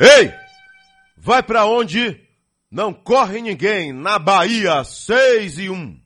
Ei! Vai pra onde? Não corre ninguém. Na Bahia, 6 e 1.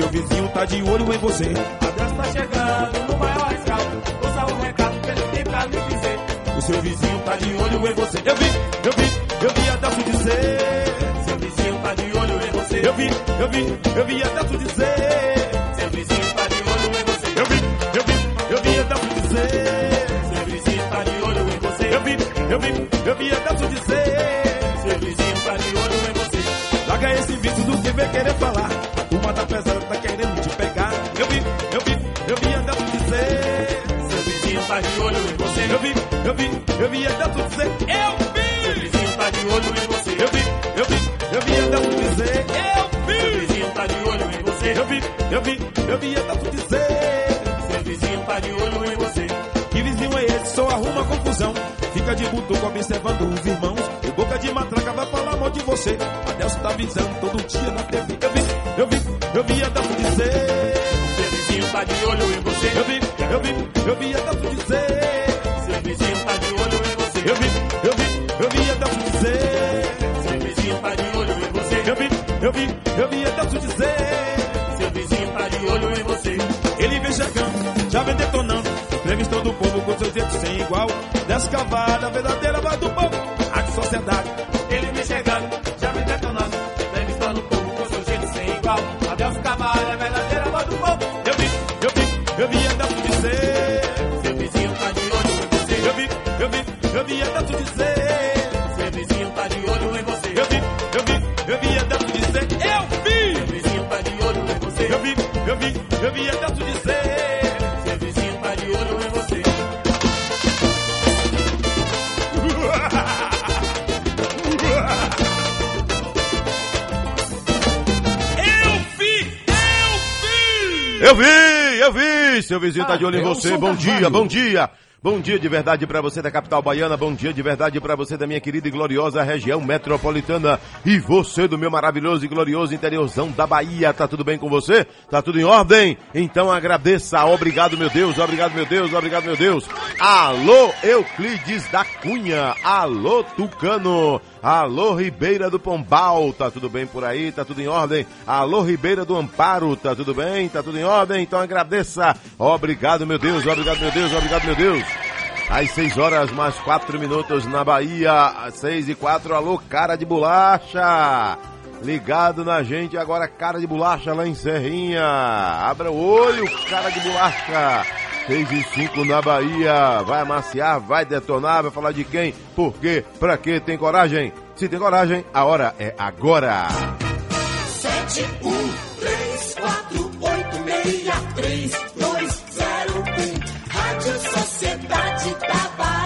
Seu vizinho tá de olho em você. A Décio tá chegando no maior astral. Ouça o recado que ele tem pra lhe dizer. O seu vizinho tá de olho em você. Eu vi, eu vi, eu vi a dizer. Seu vizinho tá de olho em você. Eu vi, eu vi, eu vi a dizer. Seu vizinho tá de olho em você. Eu vi, eu vi, eu vi a dizer. Seu vizinho tá de olho em você. Eu vi, eu vi, eu vi a dizer. Eu vi, eu vi, eu vi a Décio dizer. Eu vi. Seu vizinho tá de olho em você. Eu vi, eu vi, eu vi a Décio dizer. Eu vi. Seu vizinho tá de olho em você. Eu vi, eu vi, eu vi a Décio dizer. Seu vizinho tá de olho em você. Que vizinho é esse? Só arruma confusão. Fica de butuco observando os irmãos. O boca de matraca vai falar mal de você. A Delcio tá avisando todo dia na TV. Seu vizinho tá de olho em você. Bom dia, bom dia. Bom dia de verdade para você da capital baiana, bom dia de verdade para você da minha querida e gloriosa região metropolitana e você do meu maravilhoso e glorioso interiorzão da Bahia. Tá tudo bem com você? Tá tudo em ordem? Então agradeça. Obrigado, meu Deus. Obrigado, meu Deus. Obrigado, meu Deus. Alô, Euclides da Cunha. Alô, Tucano. Alô, Ribeira do Pombal, tá tudo bem por aí? Tá tudo em ordem? Alô, Ribeira do Amparo, tá tudo bem? Tá tudo em ordem? Então agradeça. Obrigado, meu Deus, obrigado, meu Deus, obrigado, meu Deus. Às seis horas mais quatro minutos na Bahia, às seis e quatro, alô, cara de bolacha. Ligado na gente agora, cara de bolacha lá em Serrinha. Abra o olho, cara de bolacha. 6 e 5 na Bahia. Vai amaciar, vai detonar, vai falar de quem, por quê, pra quê, tem coragem? Se tem coragem, a hora é agora. Sete, um, três, quatro, oito, meia, três, dois, zero, um. Rádio Sociedade da Bahia.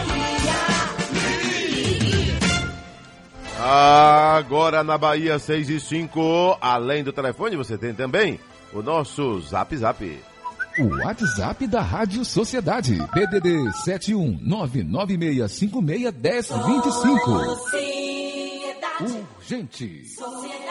Agora na Bahia 6 e 5, além do telefone, você tem também o nosso Zap Zap. O WhatsApp da Rádio Sociedade. PDD 71996561025. Sociedade. Urgente. Sociedade.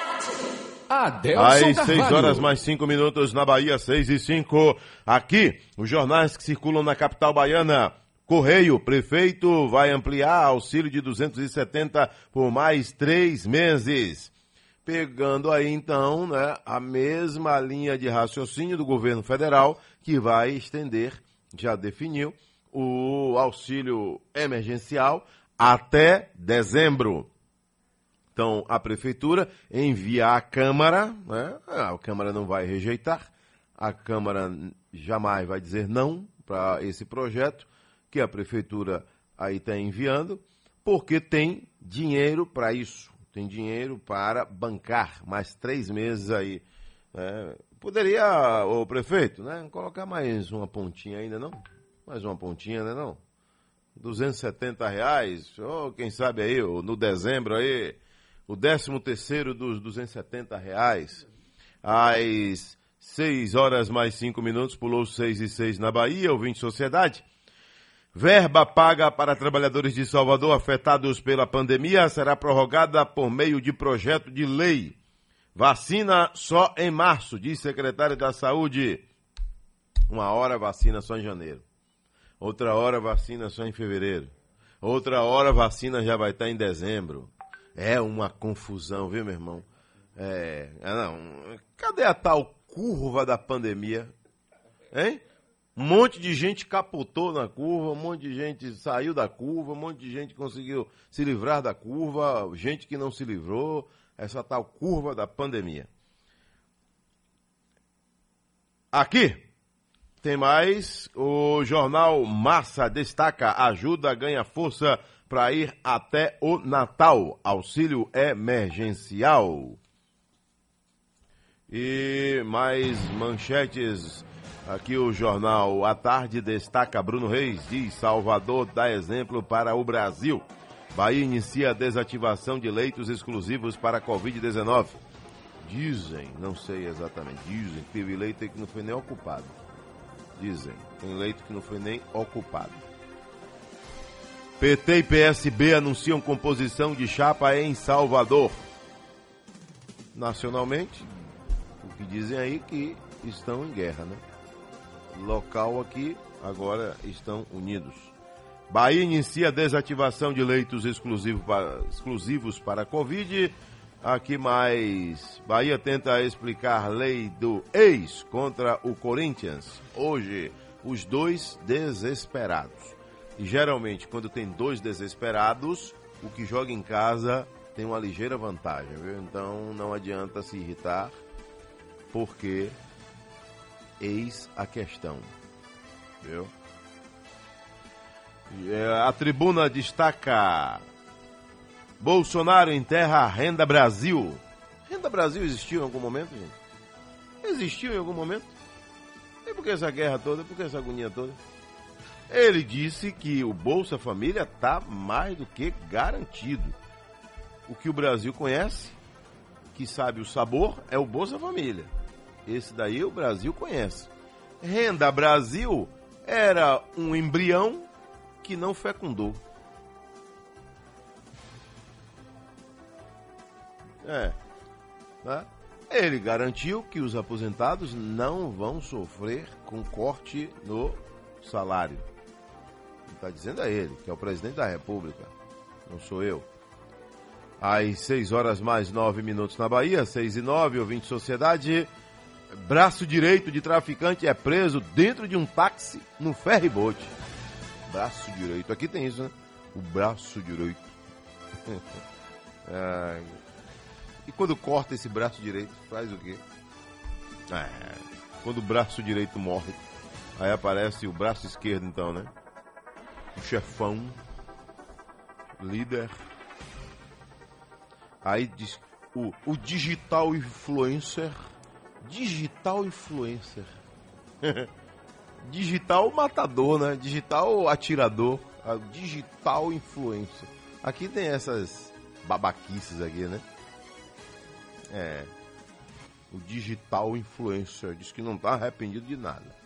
Adelson Às 6 Carvalho. horas mais 5 minutos na Bahia, 6 e 5. Aqui, os jornais que circulam na capital baiana. Correio, prefeito vai ampliar auxílio de 270 por mais três meses. Pegando aí então né, a mesma linha de raciocínio do governo federal, que vai estender, já definiu, o auxílio emergencial até dezembro. Então, a prefeitura envia à Câmara, né? a Câmara não vai rejeitar, a Câmara jamais vai dizer não para esse projeto que a prefeitura aí está enviando, porque tem dinheiro para isso, tem dinheiro para bancar mais três meses aí. né? Poderia, o prefeito, né, colocar mais uma pontinha ainda, não? Mais uma pontinha, né, não? 270 reais, ou quem sabe aí, no dezembro aí, o 13 terceiro dos 270 reais. Às 6 horas mais 5 minutos, pulou 6 e 6 na Bahia, ouvinte Sociedade. Verba paga para trabalhadores de Salvador afetados pela pandemia será prorrogada por meio de projeto de lei. Vacina só em março, diz secretário da Saúde. Uma hora vacina só em janeiro. Outra hora vacina só em fevereiro. Outra hora vacina já vai estar em dezembro. É uma confusão, viu, meu irmão? É, é não. Cadê a tal curva da pandemia? Hein? Um monte de gente capotou na curva, um monte de gente saiu da curva, um monte de gente conseguiu se livrar da curva, gente que não se livrou, essa tal curva da pandemia. Aqui tem mais, o jornal Massa destaca, ajuda ganha força para ir até o Natal, auxílio emergencial. E mais manchetes Aqui o jornal A Tarde destaca Bruno Reis, diz Salvador dá exemplo para o Brasil. Bahia inicia a desativação de leitos exclusivos para Covid-19. Dizem, não sei exatamente, dizem que teve leito que não foi nem ocupado. Dizem, tem leito que não foi nem ocupado. PT e PSB anunciam composição de chapa em Salvador. Nacionalmente, o que dizem aí que estão em guerra, né? Local aqui agora estão unidos. Bahia inicia desativação de leitos exclusivos para, exclusivos para Covid. Aqui mais. Bahia tenta explicar lei do ex contra o Corinthians. Hoje, os dois desesperados. E geralmente, quando tem dois desesperados, o que joga em casa tem uma ligeira vantagem, viu? Então não adianta se irritar, porque Eis a questão. Viu? É, a tribuna destaca: Bolsonaro enterra a Renda Brasil. Renda Brasil existiu em algum momento, gente? Existiu em algum momento? E por que essa guerra toda? Por que essa agonia toda? Ele disse que o Bolsa Família está mais do que garantido. O que o Brasil conhece, que sabe o sabor, é o Bolsa Família. Esse daí o Brasil conhece. Renda Brasil era um embrião que não fecundou. É. Né? Ele garantiu que os aposentados não vão sofrer com corte no salário. Está dizendo a ele, que é o presidente da República. Não sou eu. Às 6 horas mais 9 minutos na Bahia, 6 e 9, ouvinte Sociedade braço direito de traficante é preso dentro de um táxi no ferryboat. Braço direito. Aqui tem isso, né? O braço direito. é. E quando corta esse braço direito, faz o quê? É. Quando o braço direito morre, aí aparece o braço esquerdo, então, né? O chefão, líder. Aí diz o, o digital influencer digital influencer. digital matador, né? Digital atirador. Digital influencer. Aqui tem essas babaquices aqui, né? É. O digital influencer diz que não tá arrependido de nada.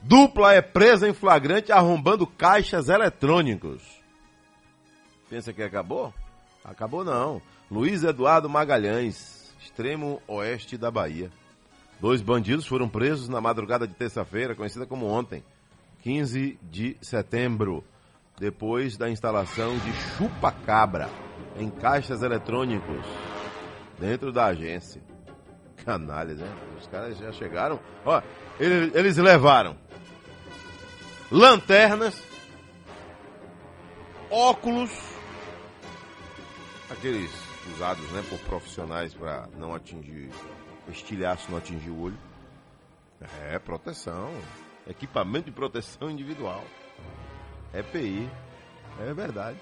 Dupla é presa em flagrante arrombando caixas eletrônicos. Pensa que acabou? Acabou não. Luiz Eduardo Magalhães, extremo oeste da Bahia. Dois bandidos foram presos na madrugada de terça-feira, conhecida como ontem, 15 de setembro, depois da instalação de chupa-cabra em caixas eletrônicos dentro da agência. Canalhas, né? Os caras já chegaram. Ó, eles, eles levaram lanternas, óculos, aqueles usados né, por profissionais para não atingir estilhaço não atingir o olho. É, proteção. Equipamento de proteção individual. EPI. É verdade.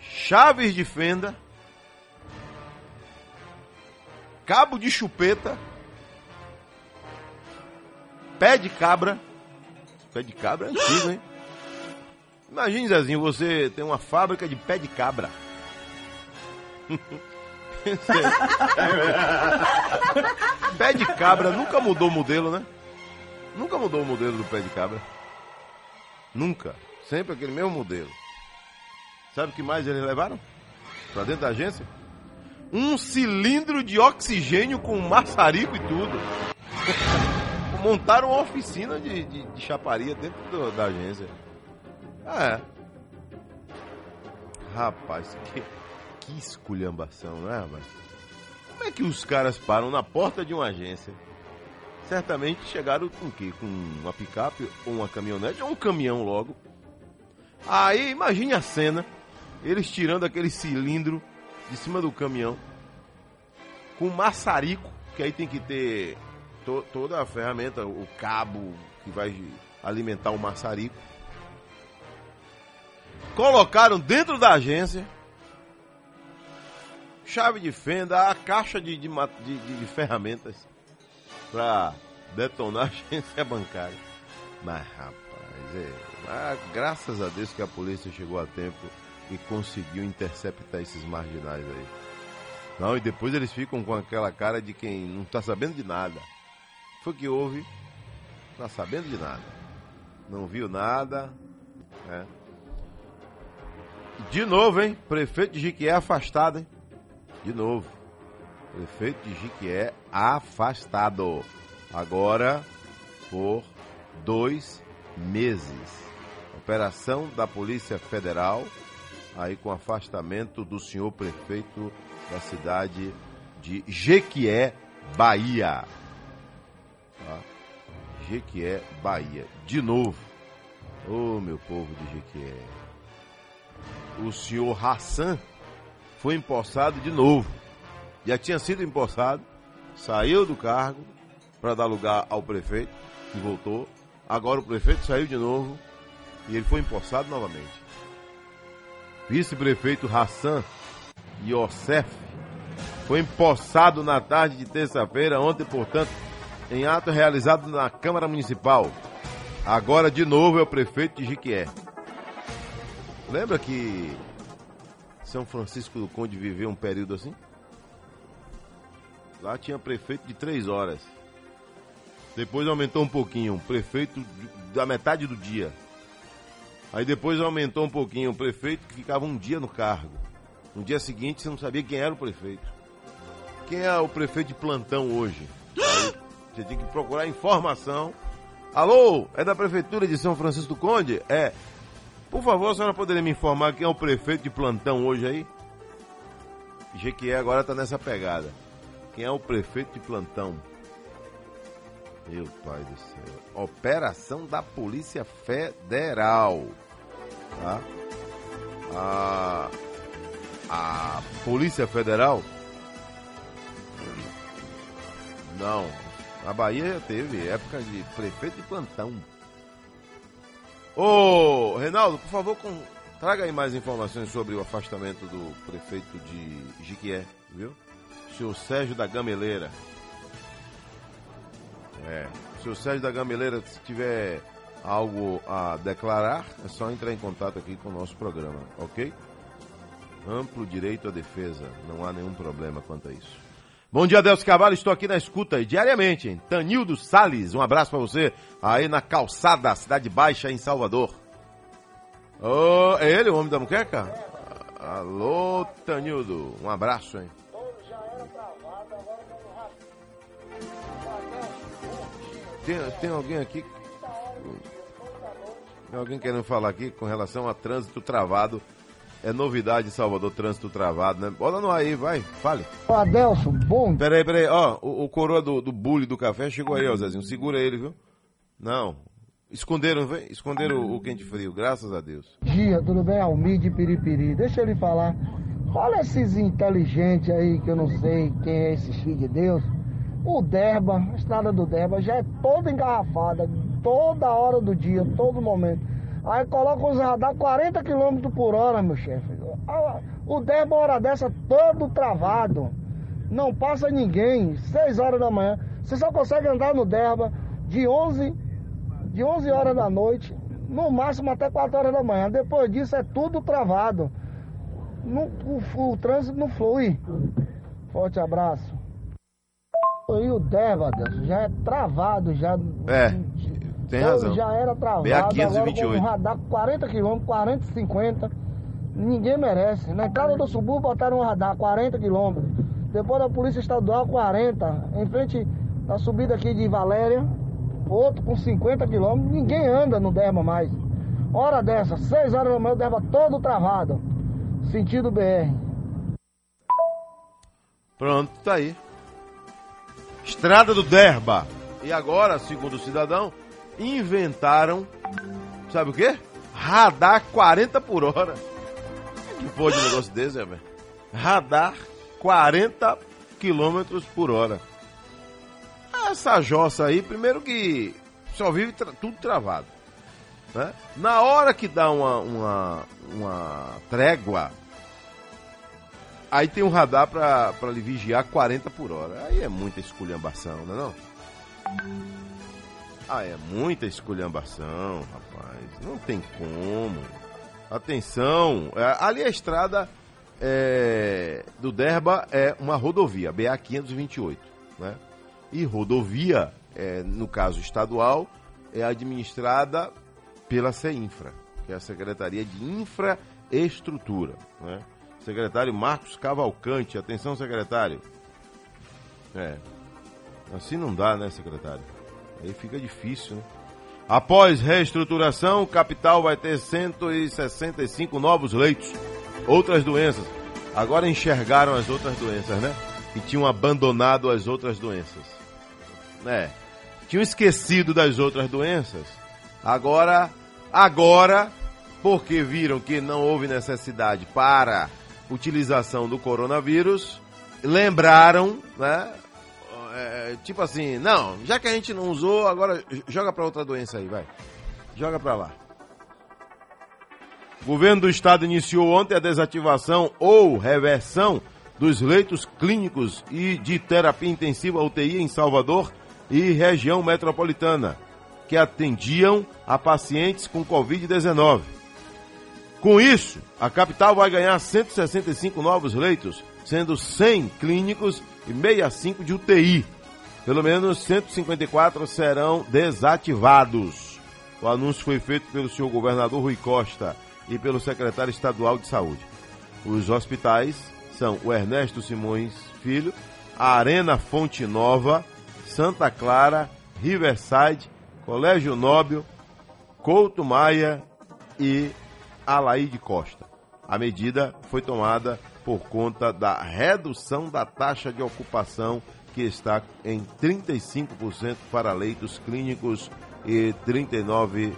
Chaves de fenda. Cabo de chupeta. Pé de cabra. Pé de cabra é antigo, hein? Imagine, Zezinho, você tem uma fábrica de pé de cabra. pé de cabra nunca mudou o modelo, né? Nunca mudou o modelo do pé de cabra. Nunca. Sempre aquele mesmo modelo. Sabe o que mais eles levaram? Pra dentro da agência? Um cilindro de oxigênio com maçarico e tudo. Montaram uma oficina de, de, de chaparia dentro do- da agência. Ah, é. Rapaz, que, que esculhambação, né, rapaz? Como é que os caras param na porta de uma agência? Certamente chegaram com o quê? Com uma picape ou uma caminhonete ou um caminhão logo. Aí, imagine a cena. Eles tirando aquele cilindro de cima do caminhão. Com maçarico, que aí tem que ter to- toda a ferramenta, o cabo que vai alimentar o maçarico. Colocaram dentro da agência chave de fenda, a caixa de, de, de- de- ferramentas para detonar a agência bancária. Mas rapaz, é, graças a Deus que a polícia chegou a tempo e conseguiu interceptar esses marginais aí. Não, e depois eles ficam com aquela cara de quem não tá sabendo de nada. Foi que houve, não tá sabendo de nada. Não viu nada, né? De novo, hein? Prefeito de Jiquié afastado, hein? De novo. Prefeito de Jiquié afastado. Agora por dois meses. Operação da Polícia Federal, aí com afastamento do senhor prefeito da cidade de Jequié, Bahia. Tá? Jequié, Bahia. De novo. Ô meu povo de Jequié. O senhor Hassan foi empossado de novo. Já tinha sido empossado, saiu do cargo para dar lugar ao prefeito, que voltou. Agora o prefeito saiu de novo e ele foi empossado novamente. Vice-prefeito Hassan Youssef foi empossado na tarde de terça-feira, ontem, portanto, em ato realizado na Câmara Municipal. Agora, de novo, é o prefeito de Jiquié. Lembra que São Francisco do Conde viveu um período assim? Lá tinha prefeito de três horas. Depois aumentou um pouquinho, prefeito da metade do dia. Aí depois aumentou um pouquinho, prefeito que ficava um dia no cargo. No dia seguinte você não sabia quem era o prefeito. Quem é o prefeito de plantão hoje? Aí você tinha que procurar informação. Alô, é da prefeitura de São Francisco do Conde? É. Por favor, a senhora poderia me informar quem é o prefeito de plantão hoje aí? Jequié agora tá nessa pegada. Quem é o prefeito de plantão? Meu pai do céu. Operação da Polícia Federal. Tá? A, a Polícia Federal? Não. A Bahia já teve época de prefeito de plantão. Ô, Reinaldo, por favor, com- traga aí mais informações sobre o afastamento do prefeito de Jiquié, viu? Senhor Sérgio da Gameleira. É, senhor Sérgio da Gameleira, se tiver algo a declarar, é só entrar em contato aqui com o nosso programa, ok? Amplo direito à defesa, não há nenhum problema quanto a isso. Bom dia, Deus Carvalho, estou aqui na escuta diariamente, hein? Tanildo Sales, um abraço pra você aí na calçada, Cidade Baixa, em Salvador. Ô, é ele, o homem da muqueca? Alô, Tanildo, um abraço, hein? Tem, tem alguém aqui. Tem alguém querendo falar aqui com relação a trânsito travado. É novidade em Salvador, trânsito travado, né? Bota no aí, vai, fale. Ô, Adelson, bom Peraí, peraí, ó, o, o coroa do, do bully do café chegou aí, ó, Zezinho. Segura ele, viu? Não. Esconderam, vem? Esconderam o, o quente frio, graças a Deus. dia, tudo bem? Almir de Piripiri. Deixa ele falar. Olha esses inteligentes aí, que eu não sei quem é esse filho de Deus. O Derba, a estrada do Derba já é toda engarrafada, toda hora do dia, todo momento. Aí coloca os radar 40 km por hora, meu chefe. O Derba, hora dessa, todo travado. Não passa ninguém, 6 horas da manhã. Você só consegue andar no Derba de 11 de 11 horas da noite no máximo até 4 horas da manhã. Depois disso é tudo travado. Não- o, o trânsito não flui. Forte abraço. E o Derba, Deus, já é travado, já. É, tem Então, razão. Já era travado, BA agora 528. com um radar 40 km, 40, 50. Ninguém merece. Na entrada do subúrbio botaram um radar 40 km. Depois da Polícia Estadual 40. Em frente da subida aqui de Valéria, outro com 50 km. Ninguém anda no Derba mais. Hora dessa, 6 horas da manhã, o Derba todo travado. Sentido BR. Pronto, tá aí. Estrada do Derba. E agora, segundo o cidadão, inventaram, sabe o quê? Radar 40 por hora. Que pode um negócio desse, velho? Radar 40 quilômetros por hora. Essa jossa aí, primeiro que só vive tra- tudo travado. Né? Na hora que dá uma, uma, uma trégua, Aí tem um radar pra lhe vigiar 40 por hora. Aí é muita esculhambação, não é não? Ah, é muita esculhambação, rapaz. Não tem como. Atenção, é, ali a estrada é, do Derba é uma rodovia, BA 528, né? E rodovia, é, no caso estadual, é administrada pela CEINFRA, que é a Secretaria de Infraestrutura, né? Secretário Marcos Cavalcante, atenção secretário. É, assim não dá, né, secretário? Aí fica difícil, né? Após reestruturação, o capital vai ter 165 novos leitos. Outras doenças. Agora enxergaram as outras doenças, né? E tinham abandonado as outras doenças. É. Tinham esquecido das outras doenças. Agora, agora, porque viram que não houve necessidade para utilização do coronavírus, lembraram, né? É, tipo assim, não, já que a gente não usou, agora joga para outra doença aí, vai. Joga para lá. O governo do estado iniciou ontem a desativação ou reversão dos leitos clínicos e de terapia intensiva UTI em Salvador e região metropolitana, que atendiam a pacientes com Covid-19. Com isso, a capital vai ganhar 165 novos leitos, sendo 100 clínicos e 65 de UTI. Pelo menos 154 serão desativados. O anúncio foi feito pelo senhor governador Rui Costa e pelo secretário estadual de saúde. Os hospitais são o Ernesto Simões Filho, a Arena Fonte Nova, Santa Clara, Riverside, Colégio Nóbio, Couto Maia e Alaide Costa. A medida foi tomada por conta da redução da taxa de ocupação que está em 35% para leitos clínicos e 39,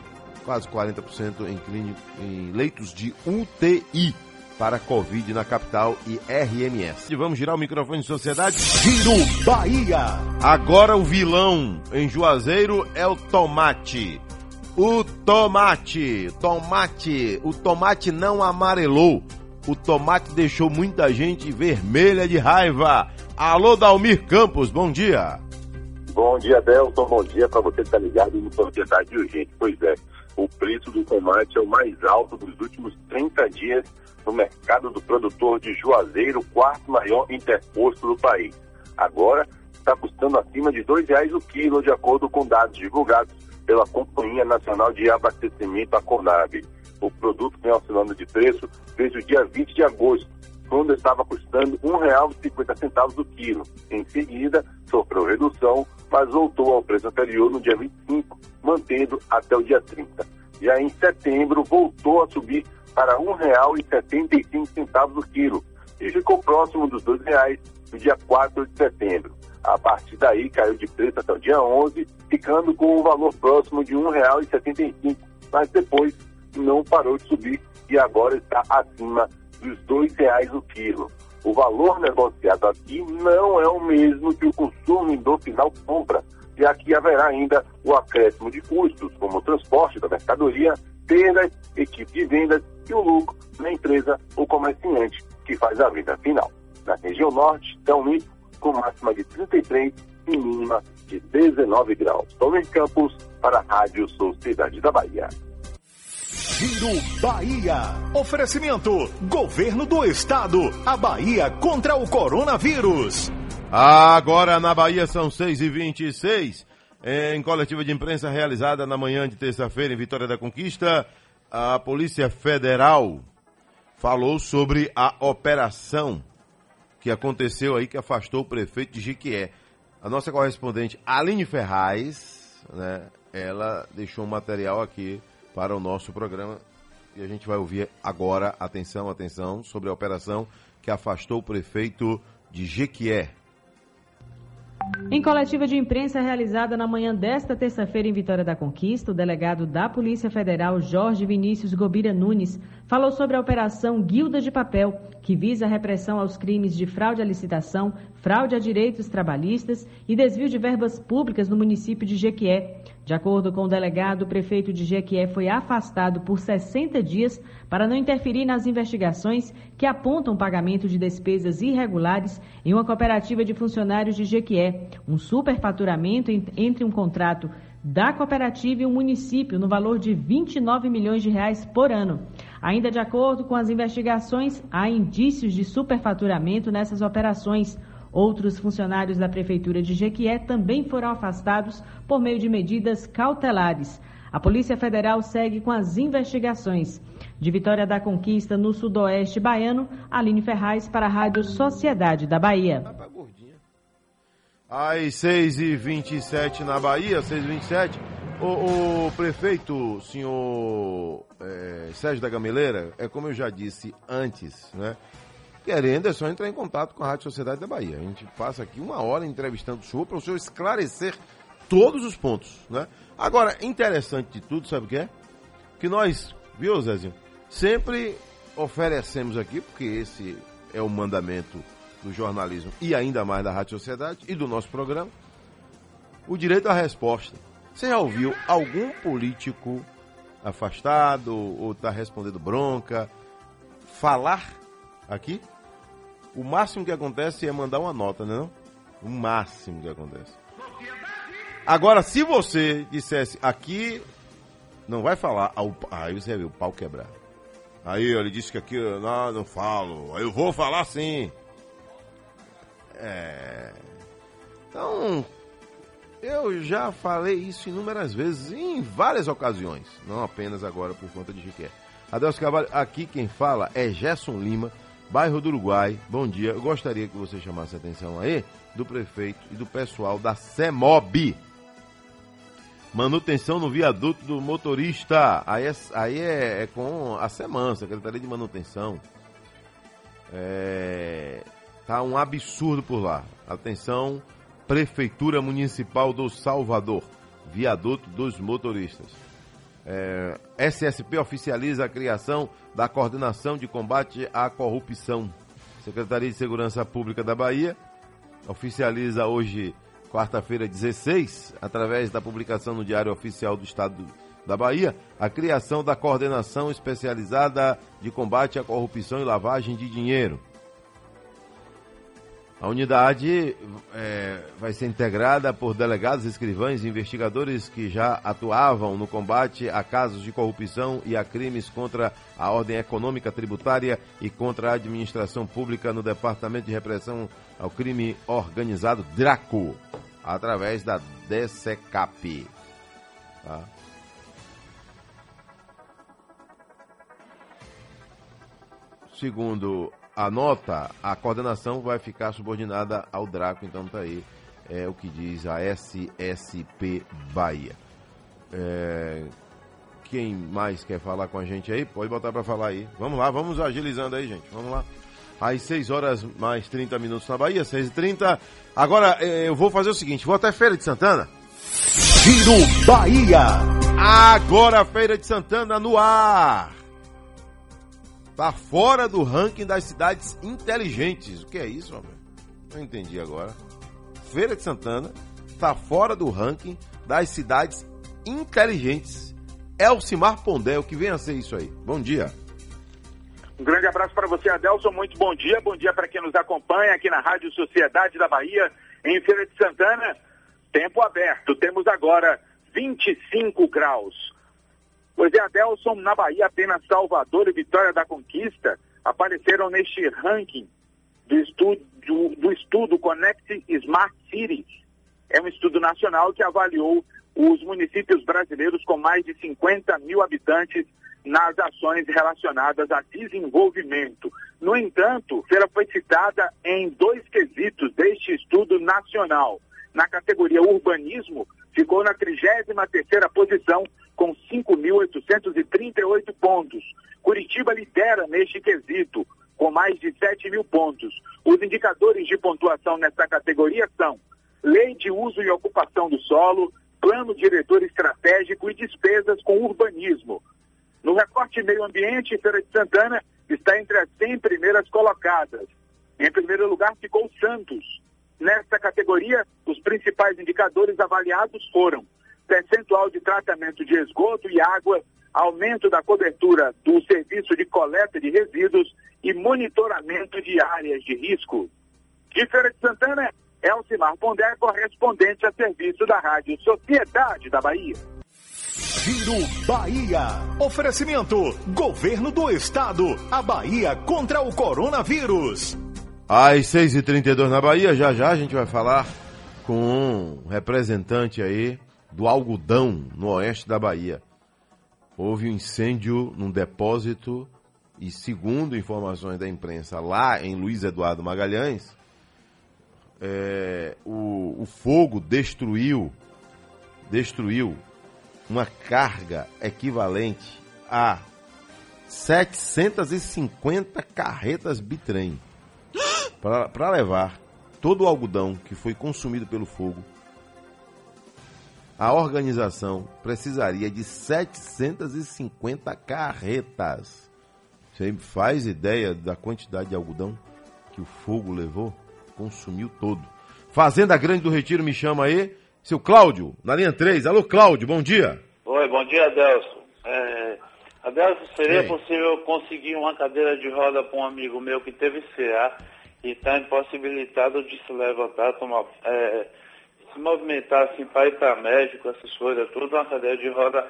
quase 40% em, clínico, em leitos de UTI para Covid na capital e RMS. E vamos girar o microfone de sociedade. Giro Bahia. Agora o vilão em Juazeiro é o tomate. O tomate, tomate, o tomate não amarelou. O tomate deixou muita gente vermelha de raiva. Alô, Dalmir Campos, bom dia. Bom dia, Delton. Bom dia para você que está ligado no Sociedade Urgente. Pois é, o preço do tomate é o mais alto dos últimos 30 dias no mercado do produtor de Juazeiro, quarto maior interposto do país. Agora está custando acima de R$ 2,00 o quilo, de acordo com dados divulgados pela Companhia Nacional de Abastecimento, a Conab. O produto vem oscilando de preço desde o dia 20 de agosto, quando estava custando R$ 1,50 o quilo. Em seguida, sofreu redução, mas voltou ao preço anterior no dia 25, mantendo até o dia 30. Já em setembro, voltou a subir para R$ 1,75 o quilo e ficou próximo dos R$ 2,00 no dia 4 de setembro. A partir daí, caiu de preço até o dia 11, ficando com um valor próximo de R$ 1,75, mas depois não parou de subir e agora está acima dos R$ 2,00 o quilo. O valor negociado aqui não é o mesmo que o consumidor final compra, e aqui haverá ainda o acréscimo de custos, como o transporte da mercadoria, perdas, equipe de vendas e o lucro na empresa ou comerciante que faz a venda final. Na região norte, mito com máxima de 33 e mínima de 19 graus. Tomem Campos para a Rádio Sociedade da Bahia. Giro Bahia. Oferecimento: Governo do Estado. A Bahia contra o coronavírus. Agora na Bahia são 6 e 26 Em coletiva de imprensa realizada na manhã de terça-feira em Vitória da Conquista, a Polícia Federal falou sobre a operação que aconteceu aí que afastou o prefeito de Jiquié. A nossa correspondente Aline Ferraz, né, ela deixou um material aqui para o nosso programa e a gente vai ouvir agora, atenção, atenção, sobre a operação que afastou o prefeito de Jequié. Em coletiva de imprensa realizada na manhã desta terça-feira em Vitória da Conquista, o delegado da Polícia Federal, Jorge Vinícius Gobira Nunes, falou sobre a Operação Guilda de Papel, que visa a repressão aos crimes de fraude à licitação, fraude a direitos trabalhistas e desvio de verbas públicas no município de Jequié. De acordo com o delegado, o prefeito de Jequié foi afastado por 60 dias para não interferir nas investigações que apontam pagamento de despesas irregulares em uma cooperativa de funcionários de Jequié, um superfaturamento entre um contrato da cooperativa e o município no valor de 29 milhões de reais por ano. Ainda de acordo com as investigações, há indícios de superfaturamento nessas operações. Outros funcionários da Prefeitura de Jequié também foram afastados por meio de medidas cautelares. A Polícia Federal segue com as investigações. De Vitória da Conquista, no sudoeste baiano, Aline Ferraz para a Rádio Sociedade da Bahia. Às 6h27 na Bahia, 6h27, o, o prefeito, senhor é, Sérgio da Gameleira, é como eu já disse antes, né? Querendo é só entrar em contato com a Rádio Sociedade da Bahia. A gente passa aqui uma hora entrevistando o senhor para o senhor esclarecer todos os pontos, né? Agora, interessante de tudo, sabe o que é? Que nós, viu, Zezinho, sempre oferecemos aqui, porque esse é o mandamento do jornalismo e ainda mais da Rádio Sociedade e do nosso programa, o direito à resposta. Você já ouviu algum político afastado ou está respondendo bronca falar aqui? O máximo que acontece é mandar uma nota, né, não? O máximo que acontece. Agora, se você dissesse aqui, não vai falar, aí você vê o pau quebrar. Aí ele disse que aqui não, não falo, aí eu vou falar sim. É. Então, eu já falei isso inúmeras vezes, em várias ocasiões, não apenas agora por conta de Jiqué. Adelso Carvalho, aqui quem fala é Gerson Lima, bairro do Uruguai. Bom dia, eu gostaria que você chamasse a atenção aí do prefeito e do pessoal da CEMOB. Manutenção no viaduto do motorista. Aí é, aí é, é com a SEMAN, Secretaria de Manutenção. É, tá um absurdo por lá. Atenção, Prefeitura Municipal do Salvador. Viaduto dos motoristas. É, SSP oficializa a criação da Coordenação de Combate à Corrupção. Secretaria de Segurança Pública da Bahia oficializa hoje quarta-feira 16, através da publicação no Diário Oficial do Estado da Bahia, a criação da Coordenação Especializada de Combate à Corrupção e Lavagem de Dinheiro. A unidade é, vai ser integrada por delegados, escrivães e investigadores que já atuavam no combate a casos de corrupção e a crimes contra a ordem econômica tributária e contra a administração pública no Departamento de Repressão ao Crime Organizado DRACO, através da DCCAP. Tá? Segundo a nota, a coordenação vai ficar subordinada ao Draco, então tá aí é, o que diz a SSP Bahia. É, quem mais quer falar com a gente aí, pode botar para falar aí. Vamos lá, vamos agilizando aí, gente. Vamos lá. Às 6 horas mais 30 minutos na Bahia, 6 e 30 Agora é, eu vou fazer o seguinte: vou até Feira de Santana. Giro Bahia. Agora Feira de Santana no ar está fora do ranking das cidades inteligentes. O que é isso, meu? Não entendi agora. Feira de Santana está fora do ranking das cidades inteligentes. Elcimar Pondé, o que vem a ser isso aí? Bom dia. Um grande abraço para você, Adelson. Muito bom dia. Bom dia para quem nos acompanha aqui na Rádio Sociedade da Bahia, em Feira de Santana. Tempo aberto. Temos agora 25 graus. Pois é, Adelson, na Bahia, apenas Salvador e Vitória da Conquista apareceram neste ranking do estudo, do, do estudo Connect Smart Cities. É um estudo nacional que avaliou os municípios brasileiros com mais de 50 mil habitantes nas ações relacionadas a desenvolvimento. No entanto, Feira foi citada em dois quesitos deste estudo nacional. Na categoria urbanismo, ficou na 33ª posição com 5.838 pontos. Curitiba lidera neste quesito, com mais de 7 mil pontos. Os indicadores de pontuação nesta categoria são lei de uso e ocupação do solo, plano diretor estratégico e despesas com urbanismo. No recorte meio ambiente, Feira de Santana está entre as 100 primeiras colocadas. Em primeiro lugar ficou Santos. Nesta categoria, os principais indicadores avaliados foram percentual de tratamento de esgoto e água, aumento da cobertura do serviço de coleta de resíduos e monitoramento de áreas de risco. De Feira de Santana, Elcimar Pondé, correspondente a serviço da Rádio Sociedade da Bahia. Giro Bahia. Oferecimento: Governo do Estado. A Bahia contra o coronavírus. Às 6h32 na Bahia, já já a gente vai falar com um representante aí do algodão no oeste da Bahia. Houve um incêndio num depósito e, segundo informações da imprensa, lá em Luiz Eduardo Magalhães, é, o, o fogo destruiu, destruiu uma carga equivalente a 750 carretas bitrem para levar todo o algodão que foi consumido pelo fogo. A organização precisaria de 750 carretas. Você faz ideia da quantidade de algodão que o fogo levou? Consumiu todo. Fazenda Grande do Retiro me chama aí. Seu Cláudio, na linha 3. Alô, Cláudio, bom dia. Oi, bom dia, Adelson. É, Adelson, seria Sim. possível conseguir uma cadeira de roda para um amigo meu que teve CA e está impossibilitado de se levantar, tomar, é, se movimentar assim para ir para médico, essas coisas, tudo, uma cadeira de roda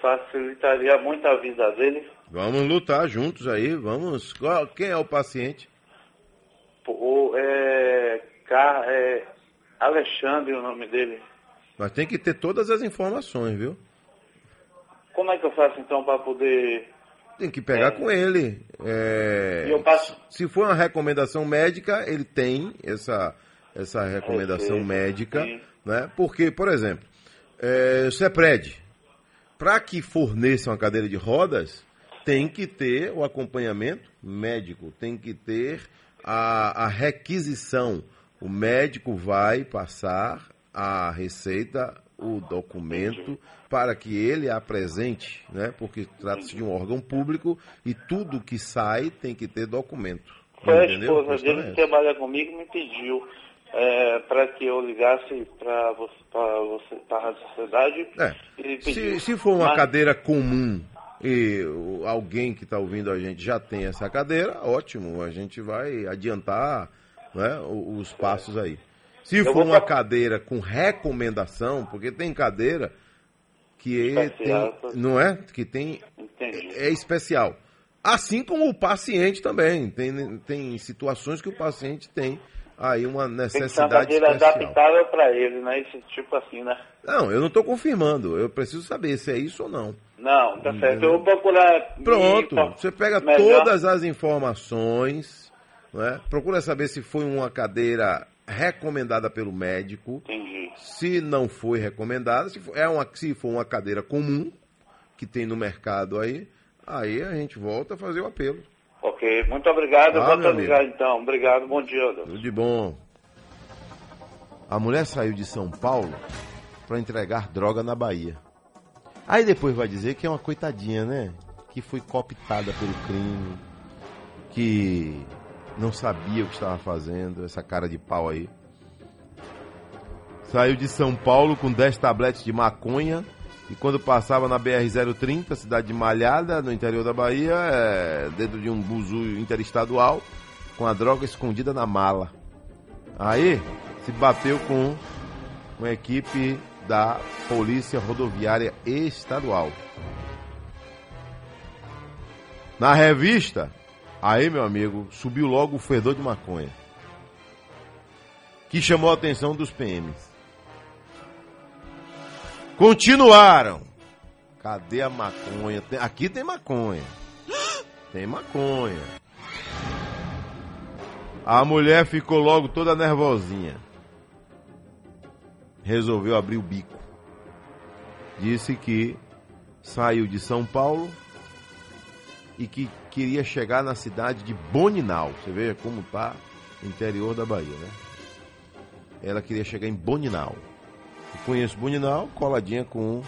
facilitaria muito a vida dele. Vamos lutar juntos aí, vamos. Qual- Quem é o paciente? O, é, Car- é, Alexandre, o nome dele. Mas tem que ter todas as informações, viu? Como é que eu faço então para poder. Tem que pegar É. com ele. É, eu passo- Se for uma recomendação médica, ele tem essa, essa recomendação Receita, médica, sim. né? Porque, por exemplo, é, o CEPRED, para que forneça uma cadeira de rodas, tem que ter o acompanhamento médico, tem que ter a, a requisição. O médico vai passar a receita, o documento, para que ele apresente, né? Porque trata-se de um órgão público e tudo que sai tem que ter documento. Foi a esposa dele é que trabalha comigo me pediu para que eu ligasse para a sociedade. É. Se, se for uma Mas- cadeira comum e alguém que está ouvindo a gente já tem essa cadeira, ótimo, a gente vai adiantar né, os passos aí. Se Eu for uma pra- cadeira com recomendação, porque tem cadeira que tem, Especial. não é? Que tem Entendi. é especial. Assim como o paciente também. Tem, tem situações que o paciente tem aí uma Tem que ser necessidade adaptável para ele, né? Esse tipo assim, né? Não, eu não estou confirmando. Eu preciso saber se é isso ou não. Não, tá certo. Eu vou procurar. me Pronto, info- você pega melhor. todas as informações, né? procura saber se foi uma cadeira recomendada pelo médico. Entendi. Se não foi recomendada, se for, é uma, se for uma cadeira comum que tem no mercado aí, aí a gente volta a fazer o apelo. Ok, muito obrigado. Ah, vou ligar então. Obrigado, bom dia. Adelson. Tudo de bom. A mulher saiu de São Paulo para entregar droga na Bahia. Aí depois vai dizer que é uma coitadinha, né? Que foi cooptada pelo crime, que não sabia o que estava fazendo, essa cara de pau aí. Saiu de São Paulo com 10 tabletes de maconha e quando passava na BR-030, cidade de Malhada, no interior da Bahia, é, dentro de um buzu interestadual, com a droga escondida na mala. Aí se bateu com uma equipe da Polícia Rodoviária Estadual. Na revista, aí, meu amigo, subiu logo o fedor de maconha. Que chamou a atenção dos PMs. Continuaram. Cadê a maconha? Aqui tem maconha. Tem maconha. A mulher ficou logo toda nervosinha. Resolveu abrir o bico. Disse que saiu de São Paulo e que queria chegar na cidade de Boninal. Você veja como tá o interior da Bahia, né? Ela queria chegar em Boninal. Conheço Boninal, coladinha com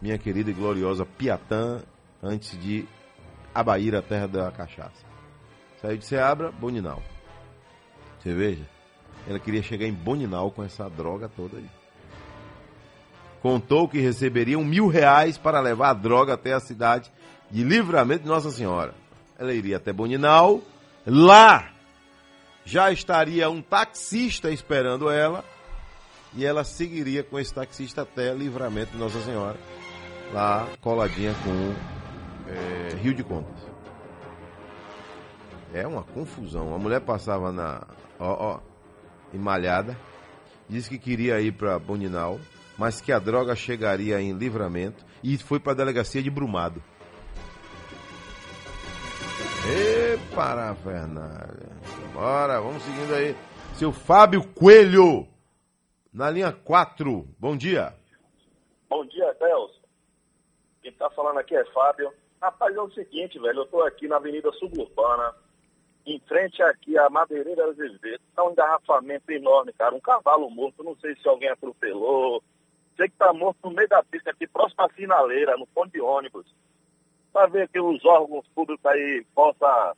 minha querida e gloriosa Piatã, antes de Abaíra, a terra da cachaça. Saiu de Seabra, Boninal. Você veja, ela queria chegar em Boninal com essa droga toda aí. Contou que receberiam mil reais para levar a droga até a cidade de Livramento de Nossa Senhora. Ela iria até Boninal, lá já estaria um taxista esperando ela e ela seguiria com esse taxista até Livramento de Nossa Senhora, lá coladinha com é, Rio de Contas. É uma confusão. A mulher passava na. Ó, ó, emalhada. Disse que queria ir para Boninal, mas que a droga chegaria em livramento e foi para a delegacia de Brumado. E parafernália. Bora, vamos seguindo aí. Seu Fábio Coelho, na linha 4. Bom dia. Bom dia, Celso. Quem tá falando aqui é Fábio. Rapaz, é o seguinte, velho, eu tô aqui na Avenida Suburbana, em frente aqui à Madeireira Azevedo. Tá um engarrafamento enorme, cara. Um cavalo morto, não sei se alguém atropelou. Sei que tá morto no meio da pista aqui, próximo à sinaleira, no ponto de ônibus. Pra ver que os órgãos públicos aí possam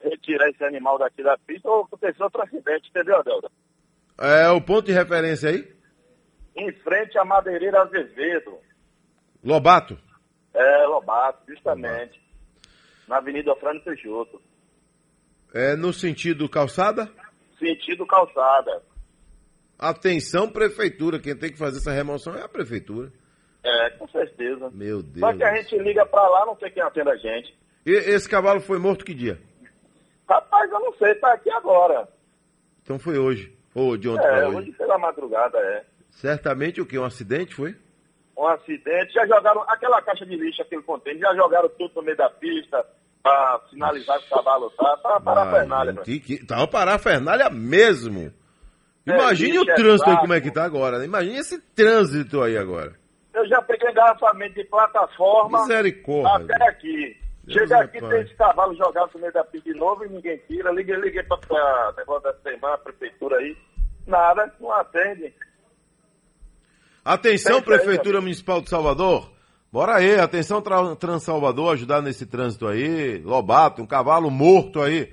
retirar esse animal daqui da pista ou acontecer outro acidente, entendeu, Adelda? É o ponto de referência aí? Em frente à Madeireira Azevedo. Lobato. É, Lobato, justamente. Na Avenida Frânio Peixoto. É no sentido calçada? Sentido calçada. Atenção, prefeitura. Quem tem que fazer essa remoção é a prefeitura. É, com certeza. Meu Deus. Só que a gente liga pra lá, não sei quem atende a gente. E esse cavalo foi morto que dia? Rapaz, eu não sei, tá aqui agora. Então foi hoje. Ou de ontem é, hoje. pela madrugada, é. Certamente o que? Um acidente foi? Um acidente, já jogaram aquela caixa de lixo, aquele contêiner, já jogaram tudo no meio da pista pra sinalizar que o cavalo tá. Tá parafernália, velho. Que, que, tá uma parafernália mesmo. Imagine É, o bicho, é trânsito aí como é que tá agora. né? Imagine esse trânsito aí agora. Eu já peguei engarrafamento de plataforma até aqui. Chega aqui, tem esse cavalo jogado no meio da pista de novo e ninguém tira. Liguei, liguei pra, pra negócio da semana, a prefeitura aí. Nada, não atende. Atenção, isso aí, Prefeitura Municipal de Salvador. Bora aí, atenção Tra- Transalvador, ajudar nesse trânsito aí. Lobato, um cavalo morto aí.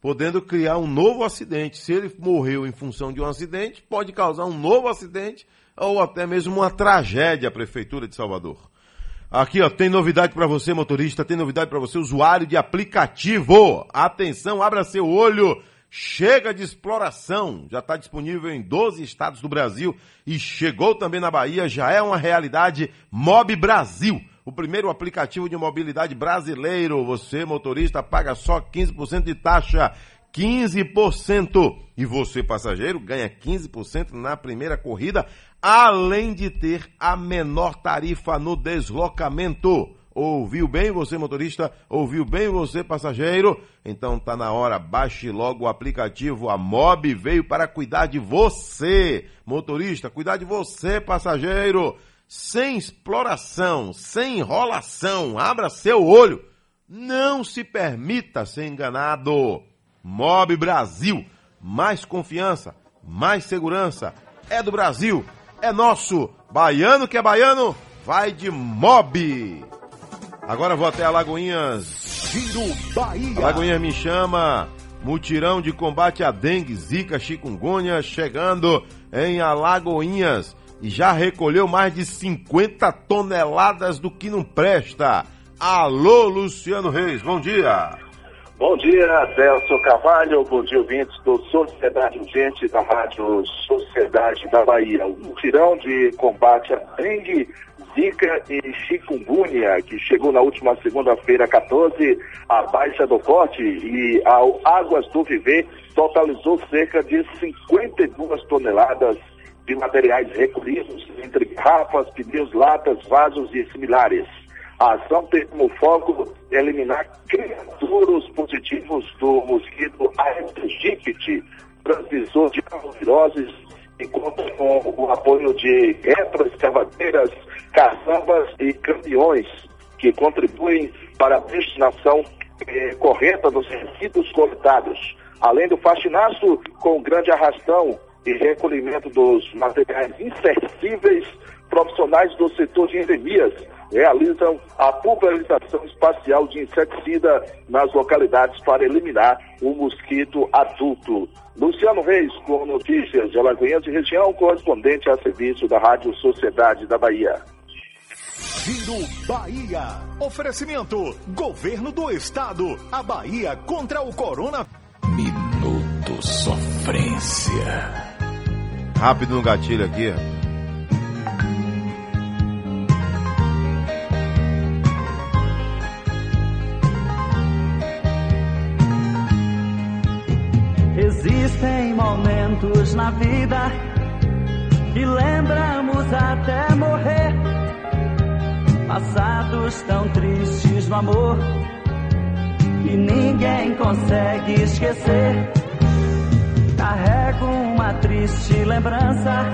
Podendo criar um novo acidente. Se ele morreu em função de um acidente, pode causar um novo acidente ou até mesmo uma tragédia, a Prefeitura de Salvador. Aqui, ó, tem novidade para você, motorista, tem novidade para você, usuário de aplicativo. Atenção, abra seu olho. Chega de exploração. Já está disponível em 12 estados do Brasil e chegou também na Bahia. Já é uma realidade. Mob Brasil, o primeiro aplicativo de mobilidade brasileiro. Você, motorista, paga só 15% de taxa. 15%. E você, passageiro, ganha 15% na primeira corrida, além de ter a menor tarifa no deslocamento. Ouviu bem você, motorista? Ouviu bem você, passageiro? Então tá na hora, baixe logo o aplicativo. A Mob veio para cuidar de você, motorista, cuidar de você, passageiro. Sem exploração, sem enrolação. Abra seu olho. Não se permita ser enganado. Mob Brasil. Mais confiança, mais segurança. É do Brasil, é nosso. Baiano que é baiano, vai de Mob. Agora vou até Alagoinhas. Giro Bahia. Alagoinhas me chama. Mutirão de combate à dengue, zika, chikungunya chegando em Alagoinhas. E já recolheu mais de 50 toneladas do que não presta. Alô, Luciano Reis, bom dia. Bom dia, Celso Carvalho. Bom dia, ouvintes do Sociedade Urgente da Rádio Sociedade da Bahia. O mutirão de combate à dengue, Zika e chikungunya, que chegou na última segunda-feira, 14, a Baixa do Corte e ao Águas do Viver totalizou cerca de 52 toneladas de materiais recolhidos, entre garrafas, pneus, latas, vasos e similares. A ação tem como foco eliminar criaturas positivos do mosquito Aedes aegypti, transmissor de viroses, e conta com o apoio de retroescavadeiras, caçambas e caminhões, que contribuem para a destinação eh, correta dos resíduos coletados. Além do faxinaço com grande arrastão e recolhimento dos materiais insercíveis, profissionais do setor de endemias realizam a pulverização espacial de inseticida nas localidades para eliminar o mosquito adulto. Luciano Reis, com notícias de Alagoinhas e região, correspondente a serviço da Rádio Sociedade da Bahia. Giro Bahia. Oferecimento: Governo do Estado. A Bahia contra o Corona. Minuto Sofrência. Rápido no gatilho aqui. Existem momentos na vida que lembramos até morrer. Passados tão tristes no amor que ninguém consegue esquecer. Carrego uma triste lembrança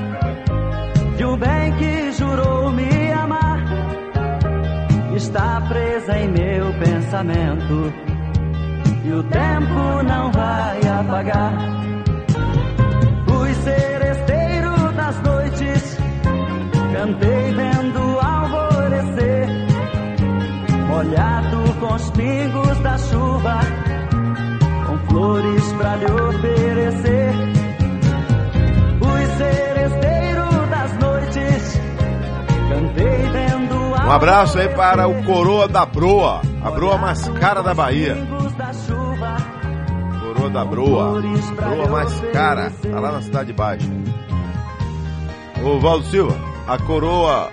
de um bem que jurou me amar. Está presa em meu pensamento e o tempo não vai apagar. Fui seresteiro das noites, cantei vendo alvorecer, molhado com os pingos da chuva, com flores pra lhe oferecer. Fui seresteiro das noites, cantei vendo Um abraço aí para o Coroa da Broa, a broa mais cara da Bahia. Coroa da Broa, broa mais cara, tá lá na Cidade Baixa. Ô Valdo Silva, a coroa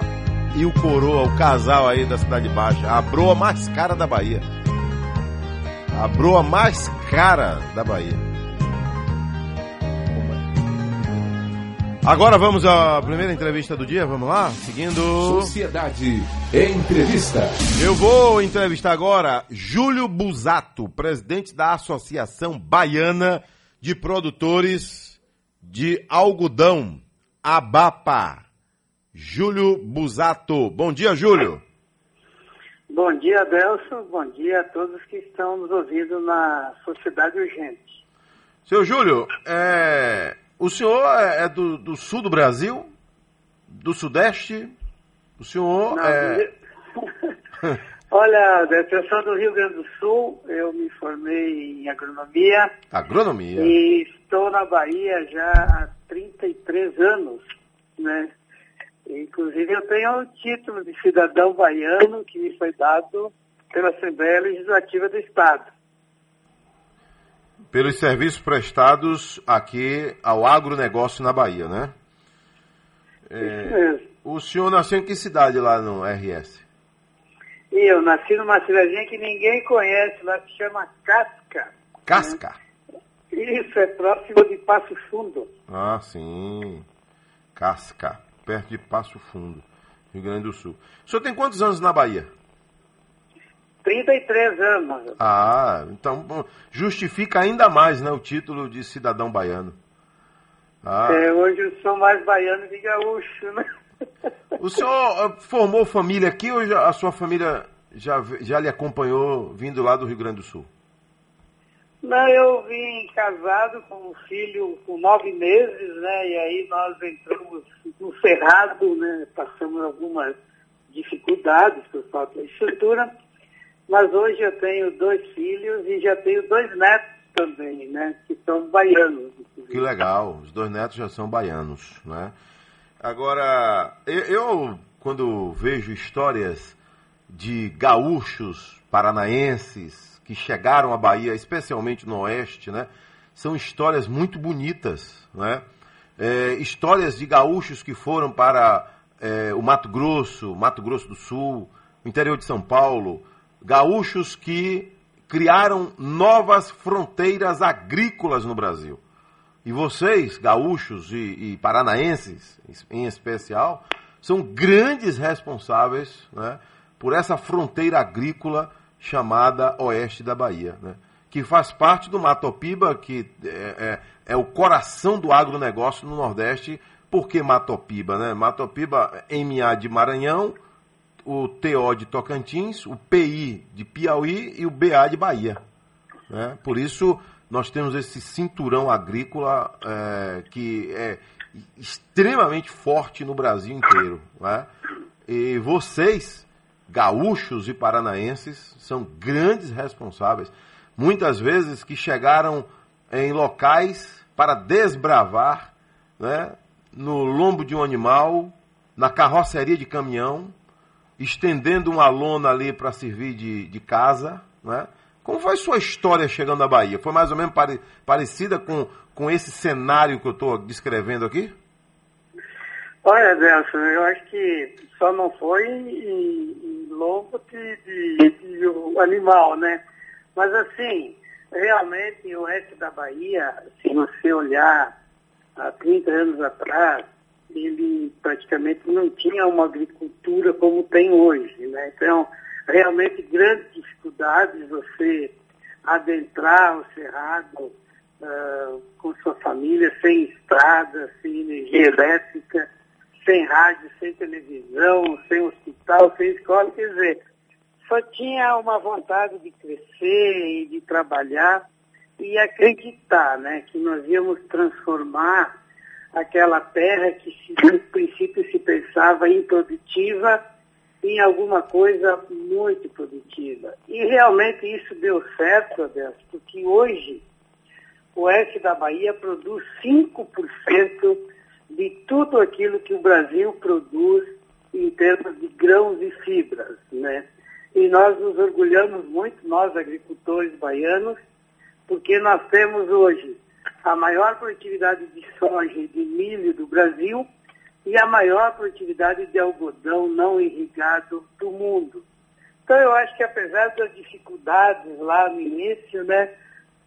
e o coroa, o casal aí da Cidade Baixa, a broa mais cara da Bahia. A broa mais cara da Bahia. Agora vamos à primeira entrevista do dia, vamos lá? Seguindo. Sociedade Entrevista. Eu vou entrevistar agora Júlio Busato, presidente da Associação Baiana de Produtores de Algodão, Abapa. Júlio Busato. Bom dia, Júlio. Bom dia, Adelson. Bom dia a todos que estão nos ouvindo na Sociedade Urgente. Seu Júlio, é, o senhor é é do, do sul do Brasil? Do sudeste? O senhor Não, é... Olha, eu sou do Rio Grande do Sul, eu me formei em agronomia Agronomia. e estou na Bahia já há 33 anos, né? Inclusive eu tenho o título de cidadão baiano que me foi dado pela Assembleia Legislativa do Estado. Pelos serviços prestados aqui ao agronegócio na Bahia, né? É, Isso mesmo. o senhor nasceu em que cidade lá no RS? Eu nasci numa cidadezinha que ninguém conhece, lá se chama Casca. Casca. Isso, é próximo de Passo Fundo. Ah, sim. Casca, perto de Passo Fundo, Rio Grande do Sul. O senhor tem quantos anos na Bahia? 33 anos. Ah, então justifica ainda mais né, o título de cidadão baiano. Ah, É, hoje eu sou mais baiano que gaúcho, né? O senhor ah, formou família aqui ou a sua família já, já lhe acompanhou vindo lá do Rio Grande do Sul? Não, eu vim casado com um filho com nove meses, né? E aí nós entramos no cerrado, né? Passamos algumas dificuldades por falta de estrutura. Mas hoje eu tenho dois filhos e já tenho dois netos também, né? Que são baianos. Que legal, os dois netos já são baianos, né? Agora, eu, quando vejo histórias de gaúchos paranaenses que chegaram à Bahia, especialmente no oeste, né? São histórias muito bonitas, né? É, histórias de gaúchos que foram para é, o Mato Grosso, Mato Grosso do Sul, interior de São Paulo, gaúchos que criaram novas fronteiras agrícolas no Brasil. E vocês, gaúchos e, e paranaenses em especial, são grandes responsáveis né, por essa fronteira agrícola chamada Oeste da Bahia, né, que faz parte do Matopiba, que é, é, é o coração do agronegócio no Nordeste. Por que Matopiba? Né? Matopiba, MA de Maranhão, o TO de Tocantins, o PI de Piauí e o BA de Bahia. Né? Por isso, nós temos esse cinturão agrícola é, que é extremamente forte no Brasil inteiro. Né? E vocês, gaúchos e paranaenses, são grandes responsáveis, muitas vezes que chegaram em locais para desbravar né, no lombo de um animal, na carroceria de caminhão, estendendo uma lona ali para servir de, de casa, né? Como foi sua história chegando à Bahia? Foi mais ou menos pare, parecida com, com esse cenário que eu estou descrevendo aqui? Olha, Delson, eu acho que só não foi em, em lombo de, de, de animal, né? Mas assim, realmente o oeste da Bahia, se você olhar há 30 anos atrás, ele praticamente não tinha uma agricultura como tem hoje. Né? Então, realmente grandes dificuldades você adentrar o cerrado uh, com sua família, sem estrada, sem energia elétrica, sem rádio, sem televisão, sem hospital, sem escola, quer dizer, só tinha uma vontade de crescer e de trabalhar e acreditar né, que nós íamos transformar aquela terra que se, no princípio se pensava improdutiva em alguma coisa muito produtiva. E realmente isso deu certo, Adelso, porque hoje o oeste da Bahia produz 5% de tudo aquilo que o Brasil produz em termos de grãos e fibras, né? E nós nos orgulhamos muito, nós agricultores baianos, porque nós temos hoje a maior produtividade de soja e de milho do Brasil e a maior produtividade de algodão não irrigado do mundo. Então eu acho que apesar das dificuldades lá no início, né,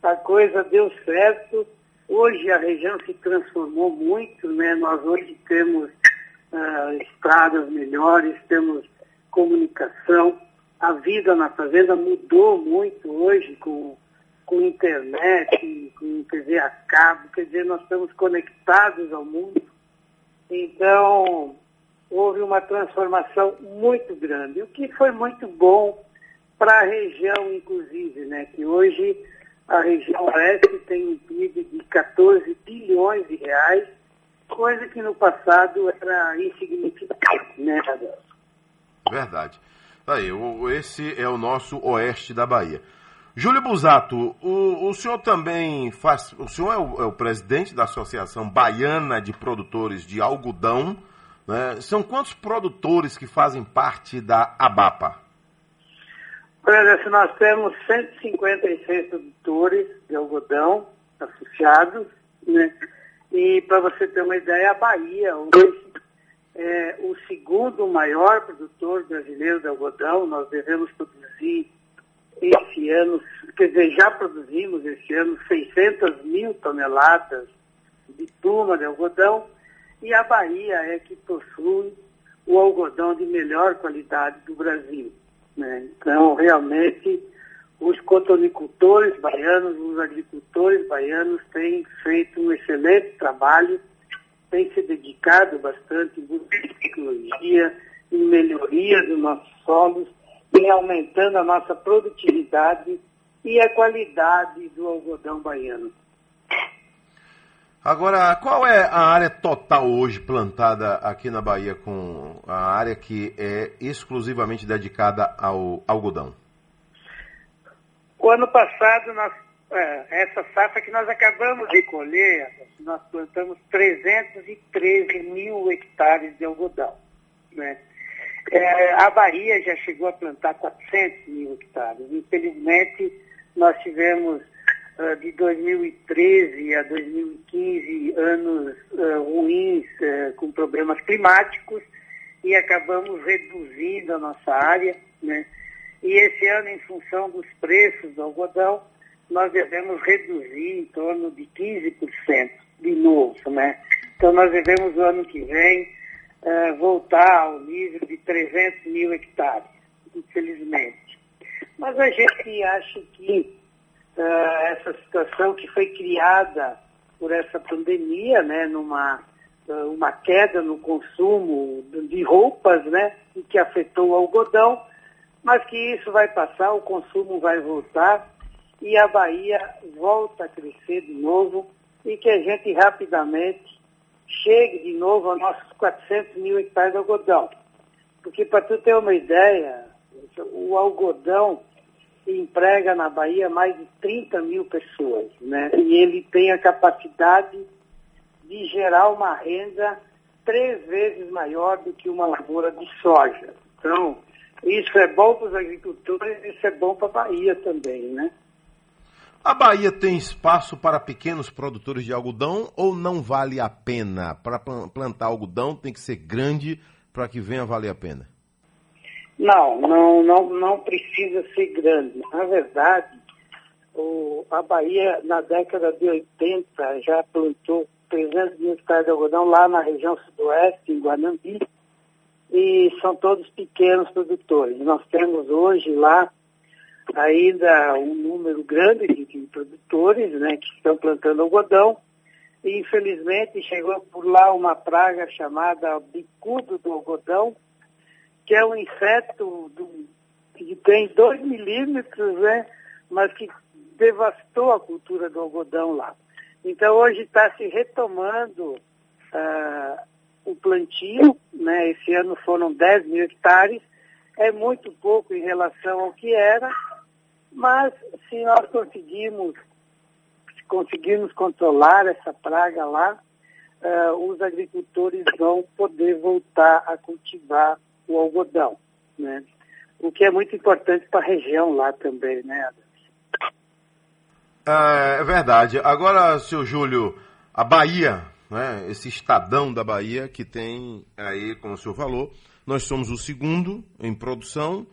a coisa deu certo. Hoje a região se transformou muito, né? Nós hoje temos uh, estradas melhores, temos comunicação. A vida na fazenda mudou muito hoje com com internet, com TV a cabo, quer dizer, nós estamos conectados ao mundo. Então, houve uma transformação muito grande, o que foi muito bom para a região, inclusive, né? que hoje a região oeste tem um PIB de 14 bilhões de reais, coisa que no passado era insignificante, né? Verdade. Aí, esse é o nosso oeste da Bahia. Júlio Busato, o, o senhor também faz. O senhor é o, é o, presidente da Associação Baiana de Produtores de Algodão. Né? São quantos produtores que fazem parte da ABAPA? Olha, nós temos 156 produtores de algodão associados, né? E para você ter uma ideia, a Bahia hoje é o segundo maior produtor brasileiro de algodão. Nós devemos produzir esse ano, quer dizer, já produzimos esse ano 600 mil toneladas de tuma de algodão e a Bahia é que possui o algodão de melhor qualidade do Brasil. Né? Então, realmente, os cotonicultores baianos, os agricultores baianos têm feito um excelente trabalho, têm se dedicado bastante em tecnologia, em melhoria dos nossos solos, em aumentando a nossa produtividade e a qualidade do algodão baiano. Agora, qual é a área total hoje plantada aqui na Bahia com a área que é exclusivamente dedicada ao algodão? O ano passado, nós, é, essa safra que nós acabamos de colher, nós plantamos 313 mil hectares de algodão. Né? É, a Bahia já chegou a plantar 400 mil hectares. Infelizmente, nós tivemos uh, de 2013 a 2015 anos uh, ruins uh, com problemas climáticos e acabamos reduzindo a nossa área, né? E esse ano, em função dos preços do algodão, nós devemos reduzir em torno de 15% de novo, né? Então nós devemos no ano que vem eh, voltar ao nível de 300 mil hectares, infelizmente. Mas a gente acha que eh, essa situação que foi criada por essa pandemia, né, numa eh, uma queda no consumo de roupas, né, e que afetou o algodão, mas que isso vai passar, o consumo vai voltar e a Bahia volta a crescer de novo e que a gente rapidamente chegue de novo aos nossos 400 mil hectares de algodão. Porque, para tu ter uma ideia, o algodão emprega na Bahia mais de 30 mil pessoas, né? E ele tem a capacidade de gerar uma renda três vezes maior do que uma lavoura de soja. Então, isso é bom para os agricultores, isso é bom para a Bahia também, né? A Bahia tem espaço para pequenos produtores de algodão ou não vale a pena? Para plantar algodão tem que ser grande para que venha valer a pena? Não, não, não, não precisa ser grande. Na verdade, o, a Bahia, na década de 80, já plantou 300 mil hectares de algodão lá na região sudoeste, em Guanambi, e são todos pequenos produtores. Nós temos hoje lá ainda um número grande de, de produtores né, que estão plantando algodão, e infelizmente chegou por lá uma praga chamada bicudo do algodão, que é um inseto do, que tem 2 milímetros, né, mas que devastou a cultura do algodão lá. Então hoje está se retomando uh, o plantio, né? Esse ano foram 10 mil hectares, é muito pouco em relação ao que era, mas se nós conseguimos, conseguirmos controlar essa praga lá, uh, os agricultores vão poder voltar a cultivar o algodão, né? O que é muito importante para a região lá também, né? É, é verdade. Agora, seu Júlio, a Bahia, né, esse estadão da Bahia que tem aí, como o senhor falou, nós somos o segundo em produção,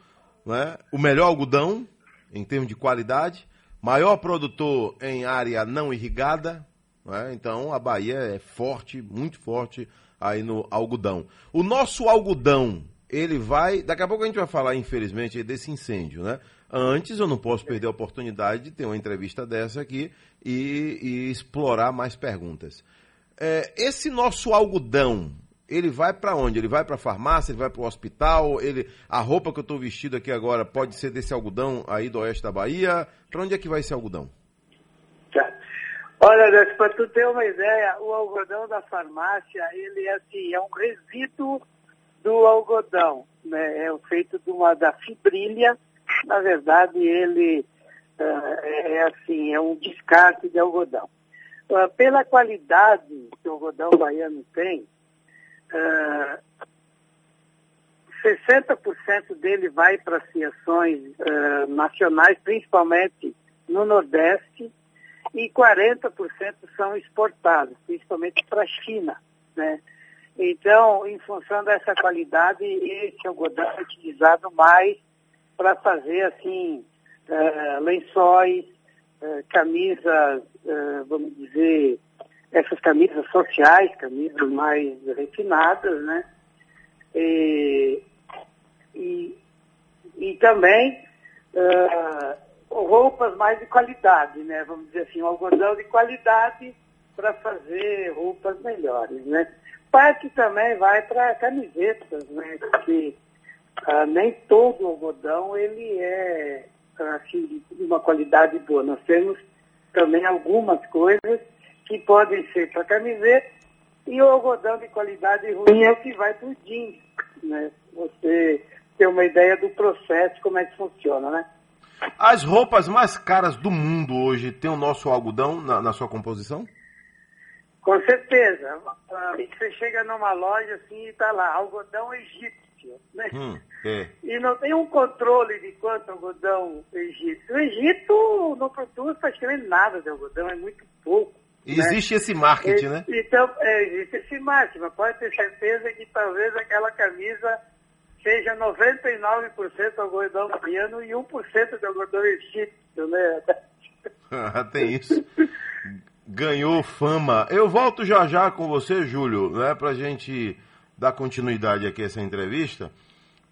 né, o melhor algodão em termos de qualidade, maior produtor em área não irrigada, né, então a Bahia é forte, muito forte aí no algodão. O nosso algodão, ele vai, daqui a pouco a gente vai falar, infelizmente, desse incêndio, né? Antes, eu não posso perder a oportunidade de ter uma entrevista dessa aqui e, e explorar mais perguntas. É, esse nosso algodão, ele vai para onde? Ele vai para a farmácia, ele vai para o hospital, ele, a roupa que eu estou vestido aqui agora pode ser desse algodão aí do oeste da Bahia. Para onde é que vai esse algodão? Olha, para tu ter uma ideia, o algodão da farmácia, ele é assim, é um resíduo do algodão, né? É feito de uma da fibrilha, na verdade, ele uh, é assim, é um descarte de algodão. Uh, pela qualidade que o algodão baiano tem, uh, 60% dele vai para fiações uh, nacionais, principalmente no Nordeste, e 40% são exportados, principalmente para a China. Né? Então, em função dessa qualidade, esse algodão é utilizado mais para fazer assim uh, lençóis, uh, camisas, vamos dizer, essas camisas sociais, camisas mais refinadas, né? E, e, e também roupas mais de qualidade, né? Vamos dizer assim, um algodão de qualidade para fazer roupas melhores, né? Parte também vai para camisetas, né? Porque ah, nem todo algodão ele é assim, de uma qualidade boa. Nós temos também algumas coisas que podem ser para camiseta e o algodão de qualidade ruim é o que vai para o jeans. Né? Você ter uma ideia do processo, como é que funciona, né? As roupas mais caras do mundo hoje tem o nosso algodão na, na sua composição? Com certeza. Você chega numa loja assim e está lá, algodão egípcio egípcio. Né? Hum, é. E não tem um controle de quanto algodão egípcio. O Egito não produz praticamente nada de algodão, é muito pouco. Existe esse marketing, né? Então, é, existe esse marketing, mas pode ter certeza que talvez aquela camisa seja 99% algodão baiano e 1% de algodão egípcio, né? Tem isso. Ganhou fama. Eu volto já já com você, Júlio, né, pra gente dar continuidade aqui a essa entrevista,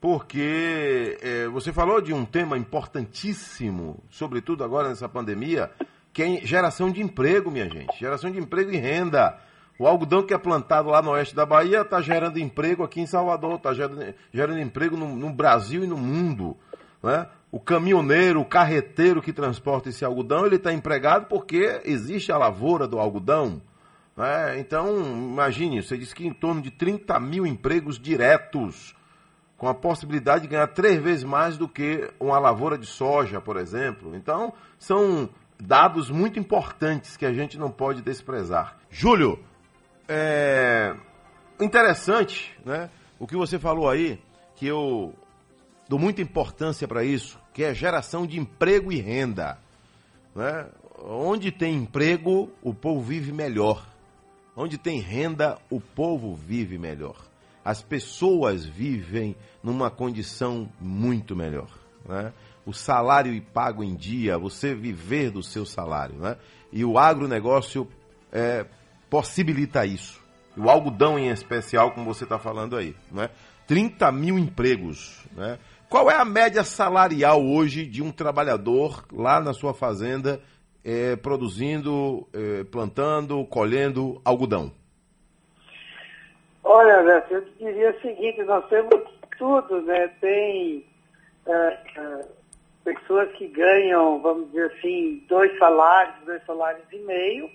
porque é, você falou de um tema importantíssimo, sobretudo agora nessa pandemia, que é geração de emprego, minha gente. Geração de emprego e renda. O algodão que é plantado lá no oeste da Bahia está gerando emprego aqui em Salvador, está gerando, gerando, emprego no, no, Brasil e no mundo. Né? O caminhoneiro, o carreteiro que transporta esse algodão, ele está empregado porque existe a lavoura do algodão. Né? Então, imagine, você disse que em torno de 30 mil empregos diretos, com a possibilidade de ganhar três vezes mais do que uma lavoura de soja, por exemplo. Então, são dados muito importantes que a gente não pode desprezar. Júlio, é interessante, né? O que você falou aí, que eu dou muita importância para isso, que é geração de emprego e renda. Né? Onde tem emprego, o povo vive melhor. Onde tem renda, o povo vive melhor. As pessoas vivem numa condição muito melhor. Né? O salário e pago em dia, você viver do seu salário. Né? E o agronegócio é, possibilita isso. O algodão em especial, como você está falando aí. Né? 30 mil empregos. Né? Qual é a média salarial hoje de um trabalhador lá na sua fazenda, é, produzindo, é, plantando, colhendo algodão? Olha, eu diria o seguinte, nós temos tudo, né? Tem é, é, pessoas que ganham, vamos dizer assim, dois salários, dois salários e meio,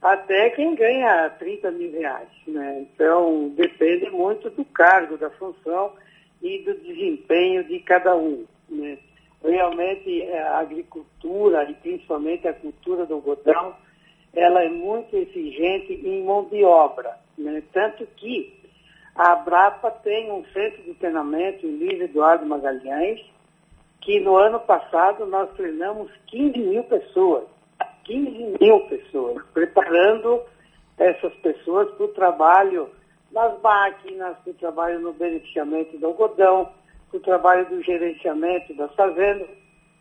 até quem ganha 30 mil reais. Né? Então, depende muito do cargo, da função e do desempenho de cada um. Né? Realmente, é, a agricultura, e principalmente a cultura do algodão, ela é muito exigente em mão de obra. Né? Tanto que a Abrapa tem um centro de treinamento em Luiz Eduardo Magalhães, que no ano passado nós treinamos 15 mil pessoas. 15 mil pessoas, preparando essas pessoas para o trabalho nas máquinas, para o trabalho no beneficiamento do algodão, para o trabalho do gerenciamento das fazendas,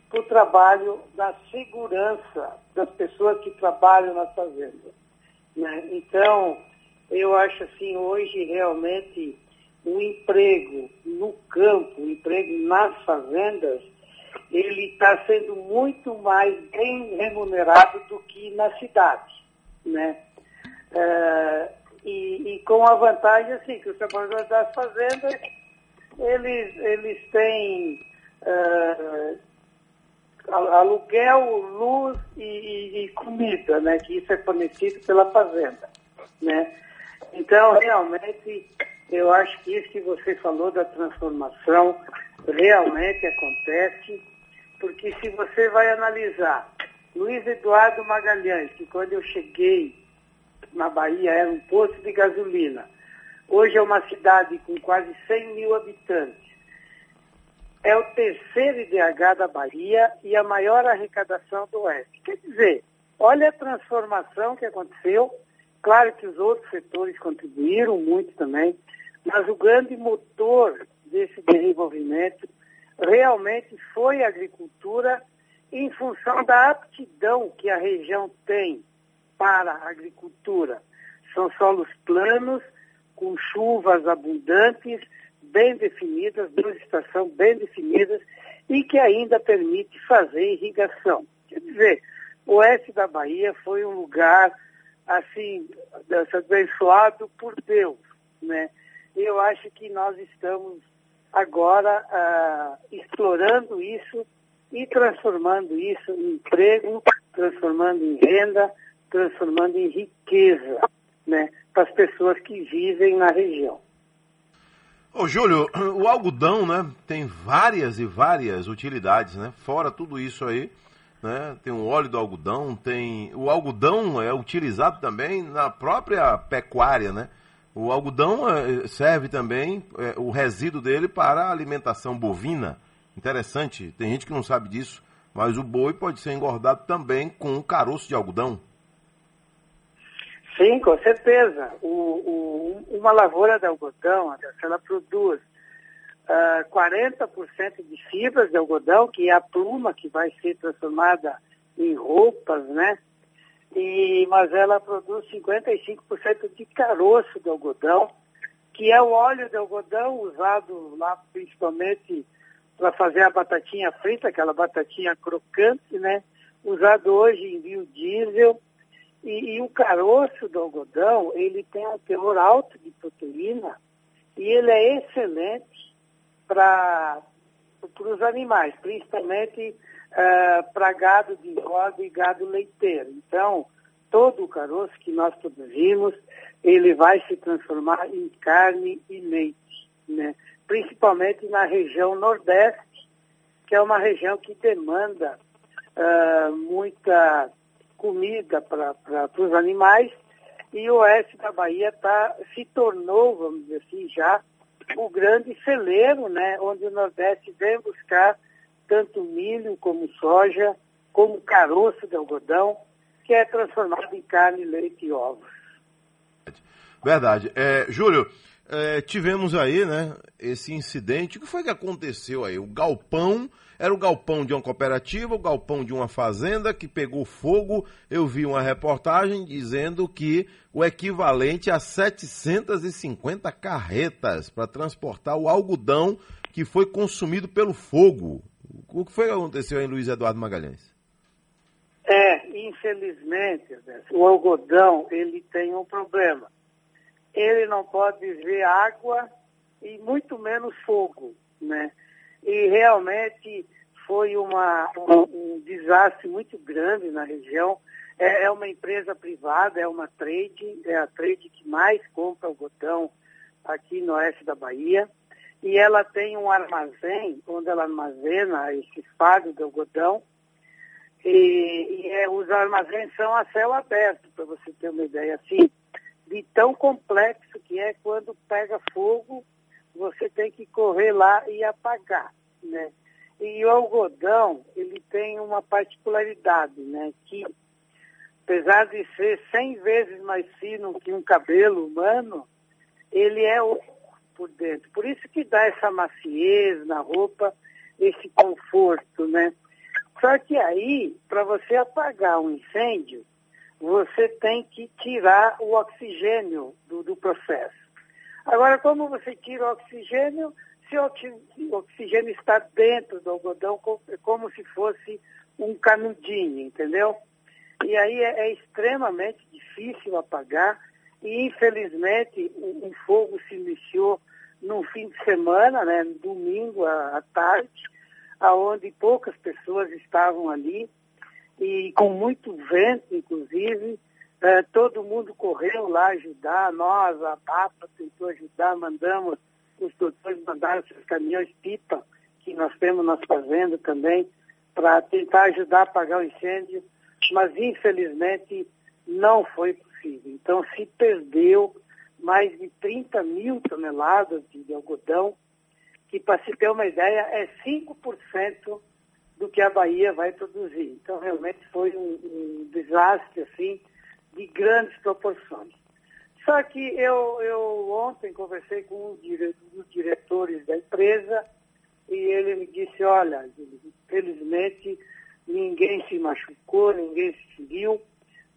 para o trabalho da segurança das pessoas que trabalham nas fazendas. Né? Então, eu acho assim, hoje realmente o emprego no campo, o emprego nas fazendas, ele está sendo muito mais bem remunerado do que na cidade, né? É, e, e, com a vantagem assim que os trabalhadores das fazendas eles eles têm é, aluguel, luz e, e, e, comida, né? Que isso é fornecido pela fazenda, né? Então realmente eu acho que isso que você falou da transformação realmente acontece porque se você vai analisar Luiz Eduardo Magalhães, que quando eu cheguei na Bahia era um posto de gasolina, hoje é uma cidade com quase 100 mil habitantes. É o terceiro IDH da Bahia e a maior arrecadação do Oeste. Quer dizer, olha a transformação que aconteceu. Claro que os outros setores contribuíram muito também, mas o grande motor desse desenvolvimento realmente foi a agricultura em função da aptidão que a região tem para a agricultura. São solos planos, com chuvas abundantes, bem definidas, duas estações bem definidas e que ainda permite fazer irrigação. Quer dizer, o oeste da Bahia foi um lugar assim abençoado por Deus, né? Eu acho que nós estamos agora ah, explorando isso e transformando isso em emprego, transformando em renda, transformando em riqueza né, para as pessoas que vivem na região. Ô Júlio, o algodão, né, tem várias e várias utilidades, né? Fora tudo isso aí, né? Tem o óleo do algodão, tem o algodão é utilizado também na própria pecuária, né? O algodão eh, serve também, é, o resíduo dele, para a alimentação bovina. Interessante, tem gente que não sabe disso, mas o boi pode ser engordado também com caroço de algodão. Sim, com certeza. O, o- uma lavoura de algodão, ela produz ah, 40% de fibras de algodão, que é a pluma que vai ser transformada em roupas, né? E, mas ela produz 55% de caroço de algodão, que é o óleo de algodão usado lá principalmente para fazer a batatinha frita, aquela batatinha crocante, né? Usado hoje em biodiesel. E, e o caroço do algodão, ele tem um teor alto de proteína e ele é excelente para os animais, principalmente para gado de roda e gado leiteiro. Então, todo o caroço que nós produzimos, ele vai se transformar em carne e leite, né? principalmente na região nordeste, que é uma região que demanda ah, muita comida para os animais, e o oeste da Bahia tá, se tornou, vamos dizer assim, já o grande celeiro, né, onde o Nordeste vem buscar tanto milho como soja, como caroço de algodão, que é transformado em carne, leite e ovos. Verdade. É, Júlio, é, tivemos aí, né, esse incidente. O que foi que aconteceu aí? O galpão, era o galpão de uma cooperativa, o galpão de uma fazenda que pegou fogo. Eu vi uma reportagem dizendo que o equivalente a 750 carretas para transportar o algodão que foi consumido pelo fogo. O que foi que aconteceu aí, Luiz Eduardo Magalhães? É, infelizmente, o algodão, ele tem um problema. Ele não pode ver água e muito menos fogo, né? E realmente foi uma, um, um desastre muito grande na região. É, é uma empresa privada, é uma trade, é a trade que mais compra algodão aqui no oeste da Bahia. E ela tem um armazém onde ela armazena esse fardo de algodão. E, e é, os armazéns são a céu aberto, para você ter uma ideia assim, de tão complexo que é quando pega fogo, você tem que correr lá e apagar, né? E o algodão, ele tem uma particularidade, né? Que, apesar de ser 100 vezes mais fino que um cabelo humano, ele é por dentro. Por isso que dá essa maciez na roupa, esse conforto, né? Só que aí, para você apagar um incêndio, você tem que tirar o oxigênio do, do processo. Agora, como você tira o oxigênio, se o oxi- o oxigênio está dentro do algodão, é como se fosse um canudinho, entendeu? E aí é, é extremamente difícil apagar e, infelizmente, o, o fogo se iniciou no fim de semana, né, domingo à, à tarde, aonde poucas pessoas estavam ali e com muito vento, inclusive, eh, todo mundo correu lá ajudar, nós, a PAPA tentou ajudar, mandamos, os doutores mandaram seus caminhões pipa, que nós temos nas fazendas também, para tentar ajudar a apagar o incêndio, mas infelizmente não foi possível. Então se perdeu mais de 30 mil toneladas de, algodão, que para se ter uma ideia é 5% do que a Bahia vai produzir. Então realmente foi um, um desastre assim de grandes proporções. Só que eu, eu ontem conversei com um dos diretores da empresa e ele me disse, olha, felizmente ninguém se machucou, ninguém se feriu,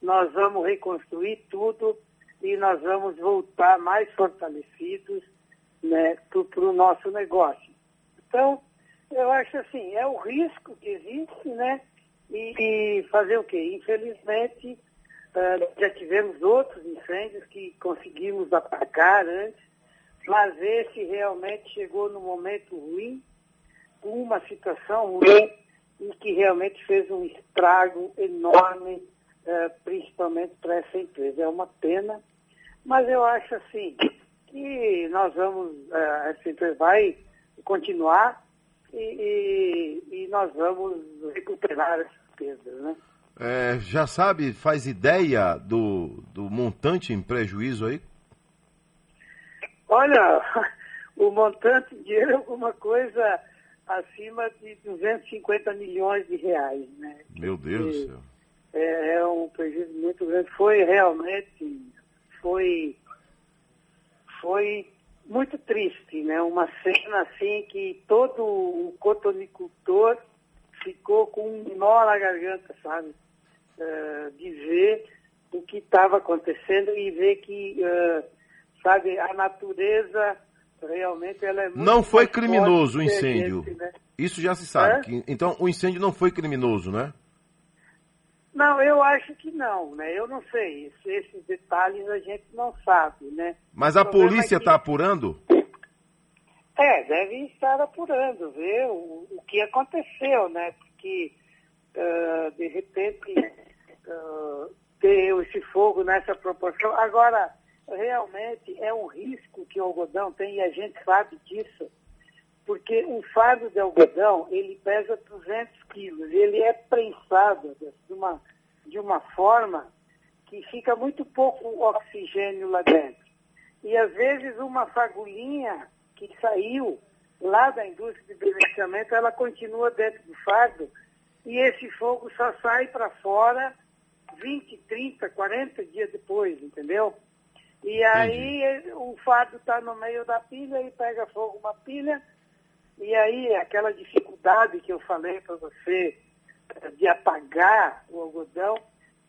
nós vamos reconstruir tudo e nós vamos voltar mais fortalecidos né, para o nosso negócio. Então, eu acho assim, é o risco que existe, né? E, e fazer o quê? Infelizmente, ah, já tivemos outros incêndios que conseguimos apagar antes, mas esse realmente chegou no momento ruim, uma situação ruim e que realmente fez um estrago enorme, eh, principalmente para essa empresa. É uma pena, mas eu acho assim que nós vamos, eh, essa empresa vai continuar e, e- e nós vamos recuperar essas perdas, né? É, já sabe, faz ideia do, do montante em prejuízo aí? Olha, o montante de dinheiro é alguma coisa acima de 250 milhões de reais, né? Meu Deus do céu. É, é um prejuízo muito grande. Foi realmente foi, foi muito triste, né? Uma cena assim que todo o cotonicultor ficou com um nó na garganta, sabe? Eh, de ver o que estava acontecendo e ver que, eh, sabe, a natureza realmente ela é muito Não foi criminoso o incêndio. né? Isso já se sabe. Hã? que- então o incêndio não foi criminoso, né? Não, eu acho que não, né? Eu não sei. Esse- Esses detalhes a gente não sabe, né? Mas a problema polícia é que- está apurando? É, deve estar apurando, ver o, o que aconteceu, né? Porque, ah, de repente, ah, ter esse fogo nessa proporção. Agora, realmente é um risco que o algodão tem e a gente sabe disso, porque um fardo de algodão, ele pesa 200 quilos, ele é prensado de uma, de uma forma que fica muito pouco oxigênio lá dentro. E às vezes uma fagulhinha que saiu lá da indústria de beneficiamento, ela continua dentro do fardo e esse fogo só sai para fora 20, 30, 40 dias depois, entendeu? E aí eh, o fardo está no meio da pilha e pega fogo uma pilha e aí aquela dificuldade que eu falei para você eh, de apagar o algodão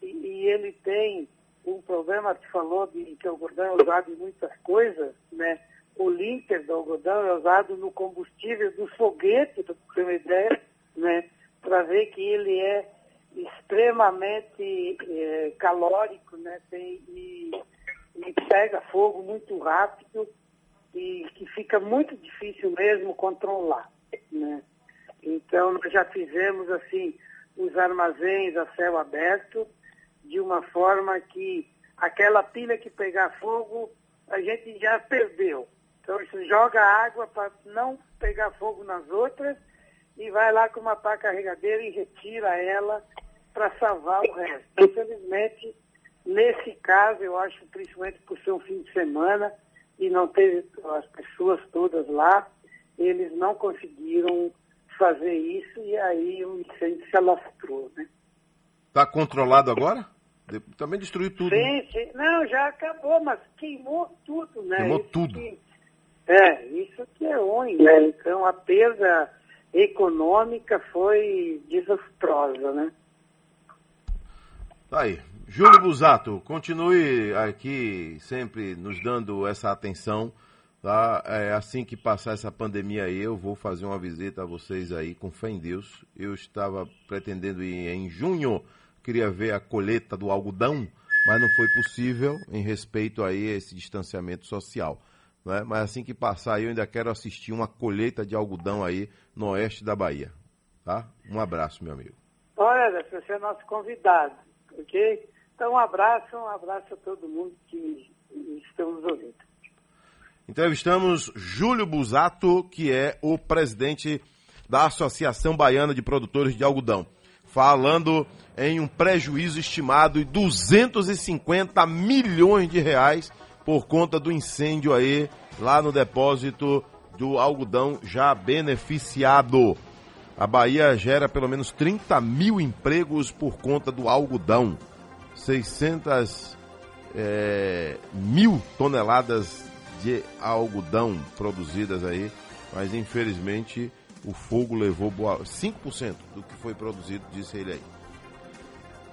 e, e ele tem um problema que falou de que o algodão é usado em muitas coisas, né? O líquido do algodão é usado no combustível do foguete, para você ter uma ideia, né? Para ver que ele é extremamente eh, calórico, né? Tem, e, e pega fogo muito rápido e que fica muito difícil mesmo controlar, né? Então nós já fizemos assim os armazéns a céu aberto de uma forma que aquela pilha que pegar fogo a gente já perdeu. Então isso joga água para não pegar fogo nas outras e vai lá com uma pá carregadeira e retira ela para salvar o resto. Infelizmente, nesse caso, eu acho, principalmente por ser um fim de semana e não ter as pessoas todas lá, eles não conseguiram fazer isso e aí o incêndio se alastrou, né? Está controlado agora? Também destruiu tudo. né? Sim, sim. Não, já acabou, mas queimou tudo, né? Queimou Isso tudo. que- é, isso que é ruim, né? Então a perda econômica foi desastrosa, né? Tá aí. Júlio Busato, continue aqui sempre nos dando essa atenção. Tá? É, assim que passar essa pandemia aí, eu vou fazer uma visita a vocês aí, com fé em Deus. Eu estava pretendendo ir em junho, queria ver a colheita do algodão, mas não foi possível em respeito aí a esse distanciamento social. né? Mas assim que passar aí, eu ainda quero assistir uma colheita de algodão aí no oeste da Bahia. Tá? Um abraço, meu amigo. Olha, você é nosso convidado, ok? Então um abraço, um abraço a todo mundo que estamos ouvindo. Entrevistamos Júlio Busato, que é o presidente da Associação Baiana de Produtores de Algodão, falando em um prejuízo estimado de 250 milhões de reais por conta do incêndio aí lá no depósito do algodão já beneficiado. A Bahia gera pelo menos 30 mil empregos por conta do algodão. 600 é, mil toneladas de algodão produzidas aí, mas infelizmente o fogo levou boa, 5% do que foi produzido, disse ele aí.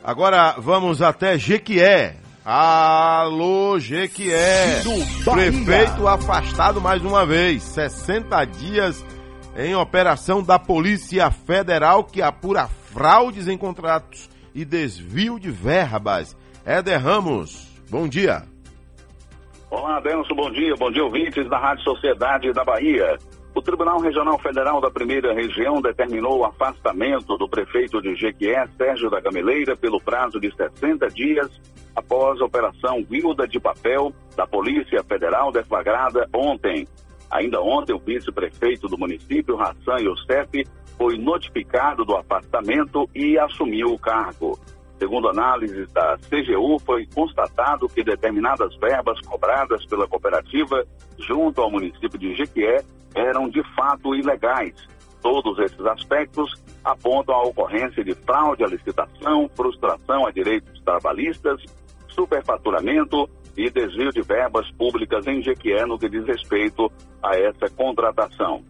Agora vamos até Jequié. Alô, Jequié. Prefeito afastado mais uma vez. 60 dias em operação da Polícia Federal que apura fraudes em contratos e desvio de verbas. Éder Ramos, bom dia. Olá, Adelson, bom dia. Bom dia, ouvintes da Rádio Sociedade da Bahia. O Tribunal Regional Federal da Primeira Região determinou o afastamento do prefeito de Jequié, Sérgio da Gameleira, pelo prazo de 60 dias após a Operação Guilda de Papel da Polícia Federal deflagrada ontem. Ainda ontem, o vice-prefeito do município, Hassan Youssef, foi notificado do afastamento e assumiu o cargo. Segundo análise da CGU, foi constatado que determinadas verbas cobradas pela cooperativa junto ao município de Jequié eram de fato ilegais. Todos esses aspectos apontam a ocorrência de fraude à licitação, frustração a direitos trabalhistas, superfaturamento e desvio de verbas públicas em Jequié no que diz respeito a essa contratação.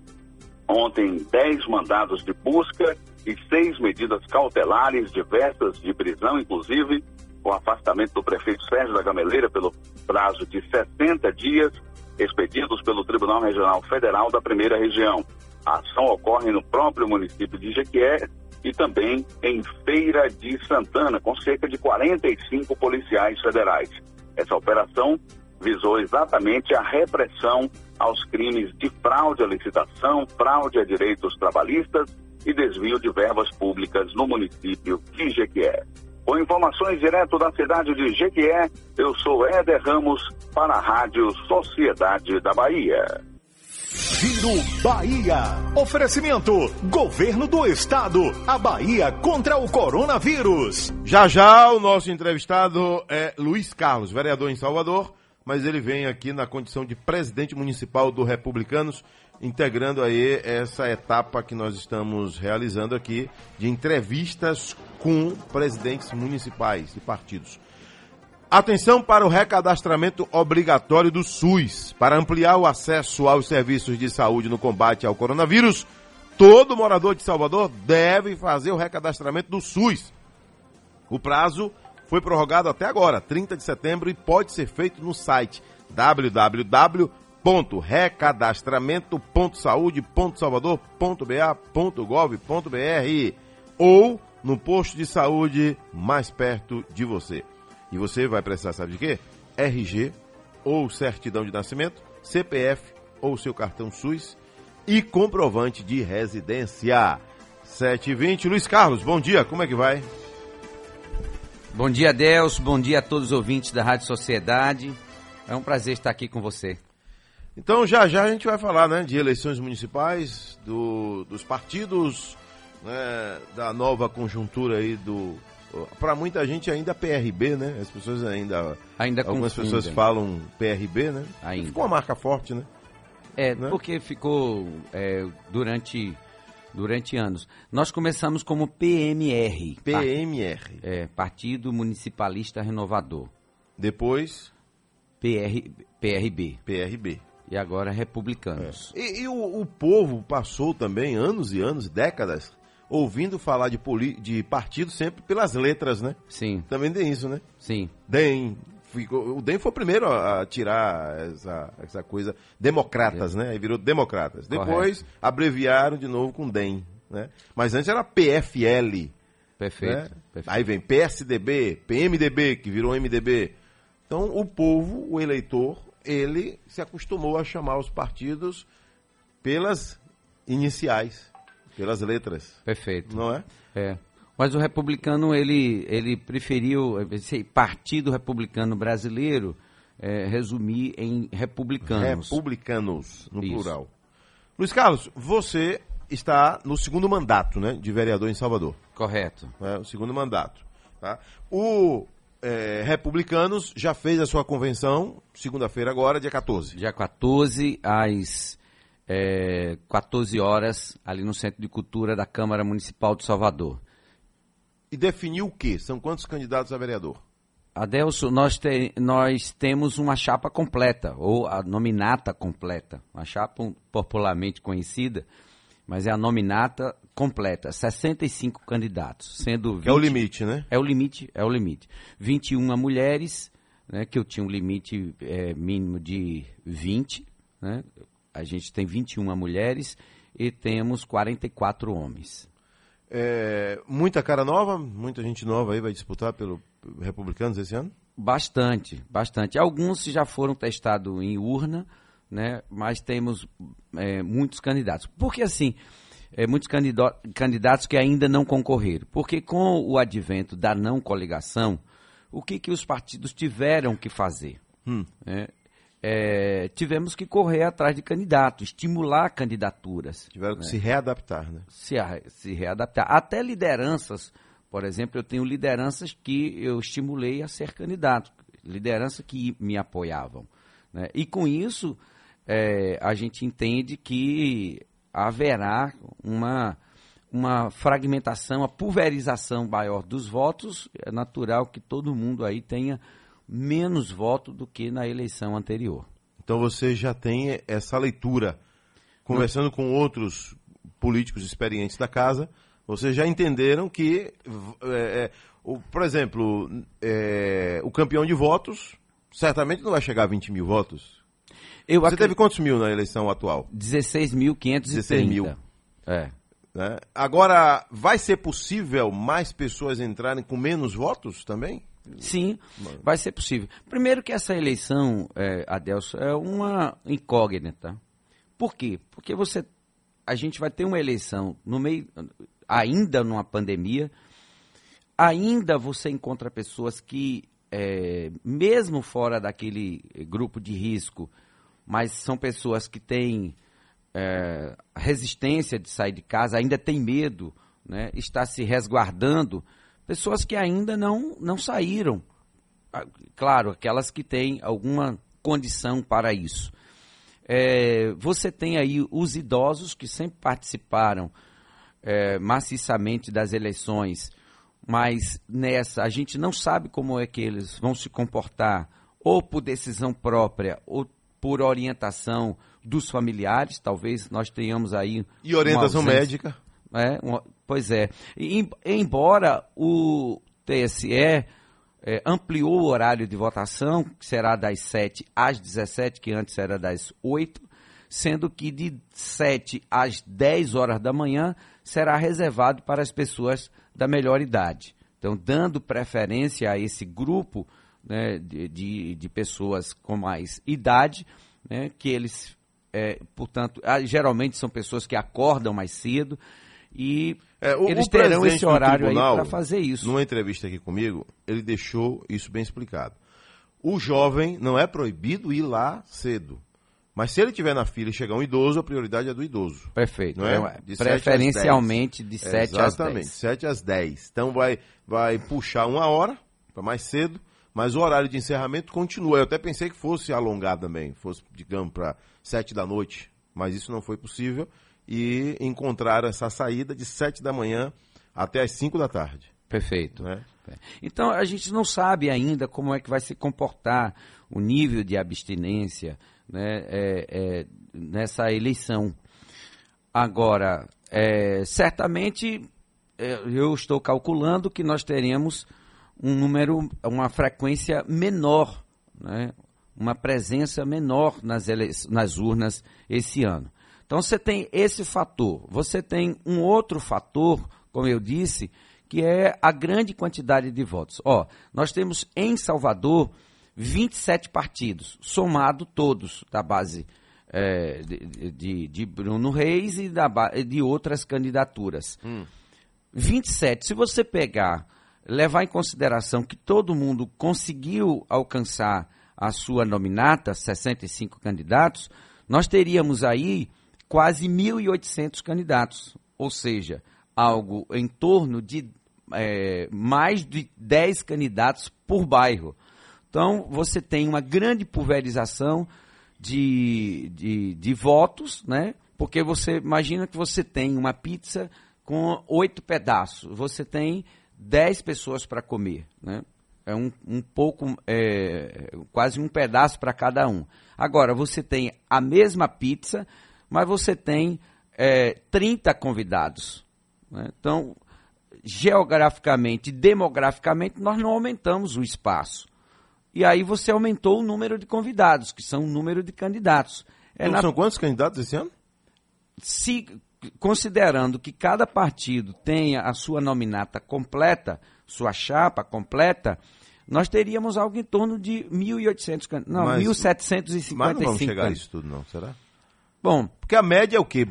Ontem, 10 mandados de busca e seis medidas cautelares diversas de prisão, inclusive o afastamento do prefeito Sérgio da Gameleira pelo prazo de 60 dias, expedidos pelo Tribunal Regional Federal da Primeira Região. A ação ocorre no próprio município de Jequié e também em Feira de Santana, com cerca de 45 policiais federais. Essa operação visou exatamente a repressão aos crimes de fraude à licitação, fraude a direitos trabalhistas e desvio de verbas públicas no município de Jequié. Com informações direto da cidade de Jequié, eu sou Éder Ramos para a Rádio Sociedade da Bahia. Giro Bahia. Oferecimento: Governo do Estado. A Bahia contra o coronavírus. Já já o nosso entrevistado é Luiz Carlos, vereador em Salvador, mas ele vem aqui na condição de presidente municipal do Republicanos, integrando aí essa etapa que nós estamos realizando aqui de entrevistas com presidentes municipais e partidos. Atenção para o recadastramento obrigatório do SUS. Para ampliar o acesso aos serviços de saúde no combate ao coronavírus, todo morador de Salvador deve fazer o recadastramento do SUS. O prazo foi prorrogado até agora, 30 de setembro, e pode ser feito no site www.recadastramento.saude.salvador.ba.gov.br ou no posto de saúde mais perto de você. E você vai precisar, sabe de quê? RG ou certidão de nascimento, CPF ou seu cartão SUS e comprovante de residência. 720. Luiz Carlos, bom dia, como é que vai? Bom dia, Deus. Bom dia a todos os ouvintes da Rádio Sociedade. É um prazer estar aqui com você. Então, já já a gente vai falar né, de eleições municipais, do, dos partidos, né, da nova conjuntura aí do. Para muita gente ainda PRB, né? As pessoas ainda. Ainda Algumas confundem. pessoas falam PRB, né? Ainda. Ficou uma marca forte, né? É, Né? porque ficou é, durante, durante anos. Nós começamos como PMR. PMR. É, Partido Municipalista Renovador. Depois. PR, PRB. PRB. E agora Republicanos. E, e o, o povo passou também anos e anos, décadas, ouvindo falar de, poli, de partido sempre pelas letras, né? Sim. Também tem isso, né? Sim. DEM. Ficou, o DEM foi o primeiro a a tirar essa, essa coisa. Democratas, né? Aí virou Democratas. Depois abreviaram de novo com DEM. Né? Mas antes era PFL. Perfeito, né? perfeito. Aí vem PSDB, PMDB, que virou MDB. Então o povo, o eleitor, ele se acostumou a chamar os partidos pelas iniciais, pelas letras. Perfeito. Não é? É. Mas o republicano, ele, ele preferiu, esse Partido Republicano Brasileiro, é, resumir em republicanos. Republicanos, no Isso. plural. Luiz Carlos, você está no segundo mandato, né, de vereador em Salvador. Correto. É, o segundo mandato. Tá? O é, Republicanos já fez a sua convenção, segunda-feira agora, dia 14. Dia 14, às é, 14 horas, ali no Centro de Cultura da Câmara Municipal de Salvador. E definiu o quê? São quantos candidatos a vereador? Adelso, nós, te- nós temos uma chapa completa, ou a nominata completa. Uma chapa popularmente conhecida, mas é a nominata completa. 65 candidatos, sendo 20... É o limite, né? É o limite, é o limite. 21 mulheres, né, que eu tinha um limite é, mínimo de 20, né? A gente tem 21 mulheres e temos 44 homens. É, muita cara nova, muita gente nova aí vai disputar pelo Republicanos esse ano? Bastante, bastante. Alguns já foram testados em urna, né? Mas temos é, muitos candidatos. Porque assim, é, muitos candidatos que ainda não concorreram. Porque com o advento da não coligação, o que, que os partidos tiveram que fazer? Hum. né? É, tivemos que correr atrás de candidatos, estimular candidaturas. Tiveram que né? se readaptar, né? se, se readaptar. Até lideranças, por exemplo, eu tenho lideranças que eu estimulei a ser candidato, lideranças que me apoiavam. né? E com isso, eh, a gente entende que haverá uma, uma fragmentação, a pulverização maior dos votos. É natural que todo mundo aí tenha menos voto do que na eleição anterior. Então você já tem essa leitura. Conversando com outros políticos experientes da casa, vocês já entenderam que, é, é, o, por exemplo, é, o campeão de votos certamente não vai chegar a 20 mil votos. Eu Você teve quantos mil na eleição atual? 16.530. 16 mil. É. né? Agora, vai ser possível mais pessoas entrarem com menos votos também? Sim, vai ser possível. Primeiro que essa eleição, é, Adelso, é uma incógnita. Por quê? Porque você, a gente vai ter uma eleição no meio, ainda numa pandemia, ainda você encontra pessoas que, é, mesmo fora daquele grupo de risco, mas são pessoas que têm é, resistência de sair de casa, ainda tem medo, né, está se resguardando, pessoas que ainda não, não saíram. Ah, Claro, aquelas que têm alguma condição para isso. É, você tem aí os idosos que sempre participaram é, maciçamente das eleições, mas nessa a gente não sabe como é que eles vão se comportar, ou por decisão própria, ou por orientação dos familiares. Talvez nós tenhamos aí. E orientação ausência. médica? É, uma- pois é. E, em- embora o TSE é, ampliou o horário de votação, que será das 7 às 17, que antes era das 8, sendo que de 7 às 10 horas da manhã será reservado para as pessoas da melhor idade. Então, dando preferência a esse grupo né, de, de, de pessoas com mais idade, né, que eles, é, portanto, ah, geralmente são pessoas que acordam mais cedo e É, o, eles o terão esse horário aí para fazer isso. Numa entrevista aqui comigo, ele deixou isso bem explicado. O jovem não é proibido ir lá cedo. Mas se ele estiver na fila e chegar um idoso, a prioridade é do idoso. Perfeito. Não é? É, De sete às preferencialmente de sete às Exatamente, dez. 7 às 10. Então vai, vai puxar uma hora para mais cedo, mas o horário de encerramento continua. Eu até pensei que fosse alongar também, fosse, digamos, para 7 da noite, mas isso não foi possível. E encontraram essa saída de 7 da manhã até as 5 da tarde. Perfeito. Né? Então a gente não sabe ainda como é que vai se comportar o nível de abstinência né, é, é, nessa eleição. Agora, é, certamente é, eu estou calculando que nós teremos um número, uma frequência menor, né, uma presença menor nas, nas urnas esse ano. Então você tem esse fator. Você tem um outro fator, como eu disse, que é a grande quantidade de votos. Ó, nós temos em Salvador 27 partidos, somado todos da base eh, de, de- de Bruno Reis e da, de outras candidaturas. 27. Se você pegar, levar em consideração que todo mundo conseguiu alcançar a sua nominata, 65 candidatos, nós teríamos aí quase 1.800 candidatos. Ou seja, algo em torno de eh, mais de 10 candidatos por bairro. Então, você tem uma grande pulverização de, de, de votos, né? Porque você imagina que você tem uma pizza com oito pedaços, você tem dez pessoas para comer, né? É um, um pouco, é, quase um pedaço para cada um. Agora, você tem a mesma pizza, mas você tem é, 30 convidados. né? Então, geograficamente e demograficamente, nós não aumentamos o espaço. E aí você aumentou o número de convidados, que são o número de candidatos. É Então, na- São quantos candidatos esse ano? se considerando que cada partido tenha a sua nominata completa, sua chapa completa, nós teríamos algo em torno de 1.800, can- não, Mas- 1.755 Mas não vamos chegar a isso tudo, não, será? Bom, Porque a média é o quê?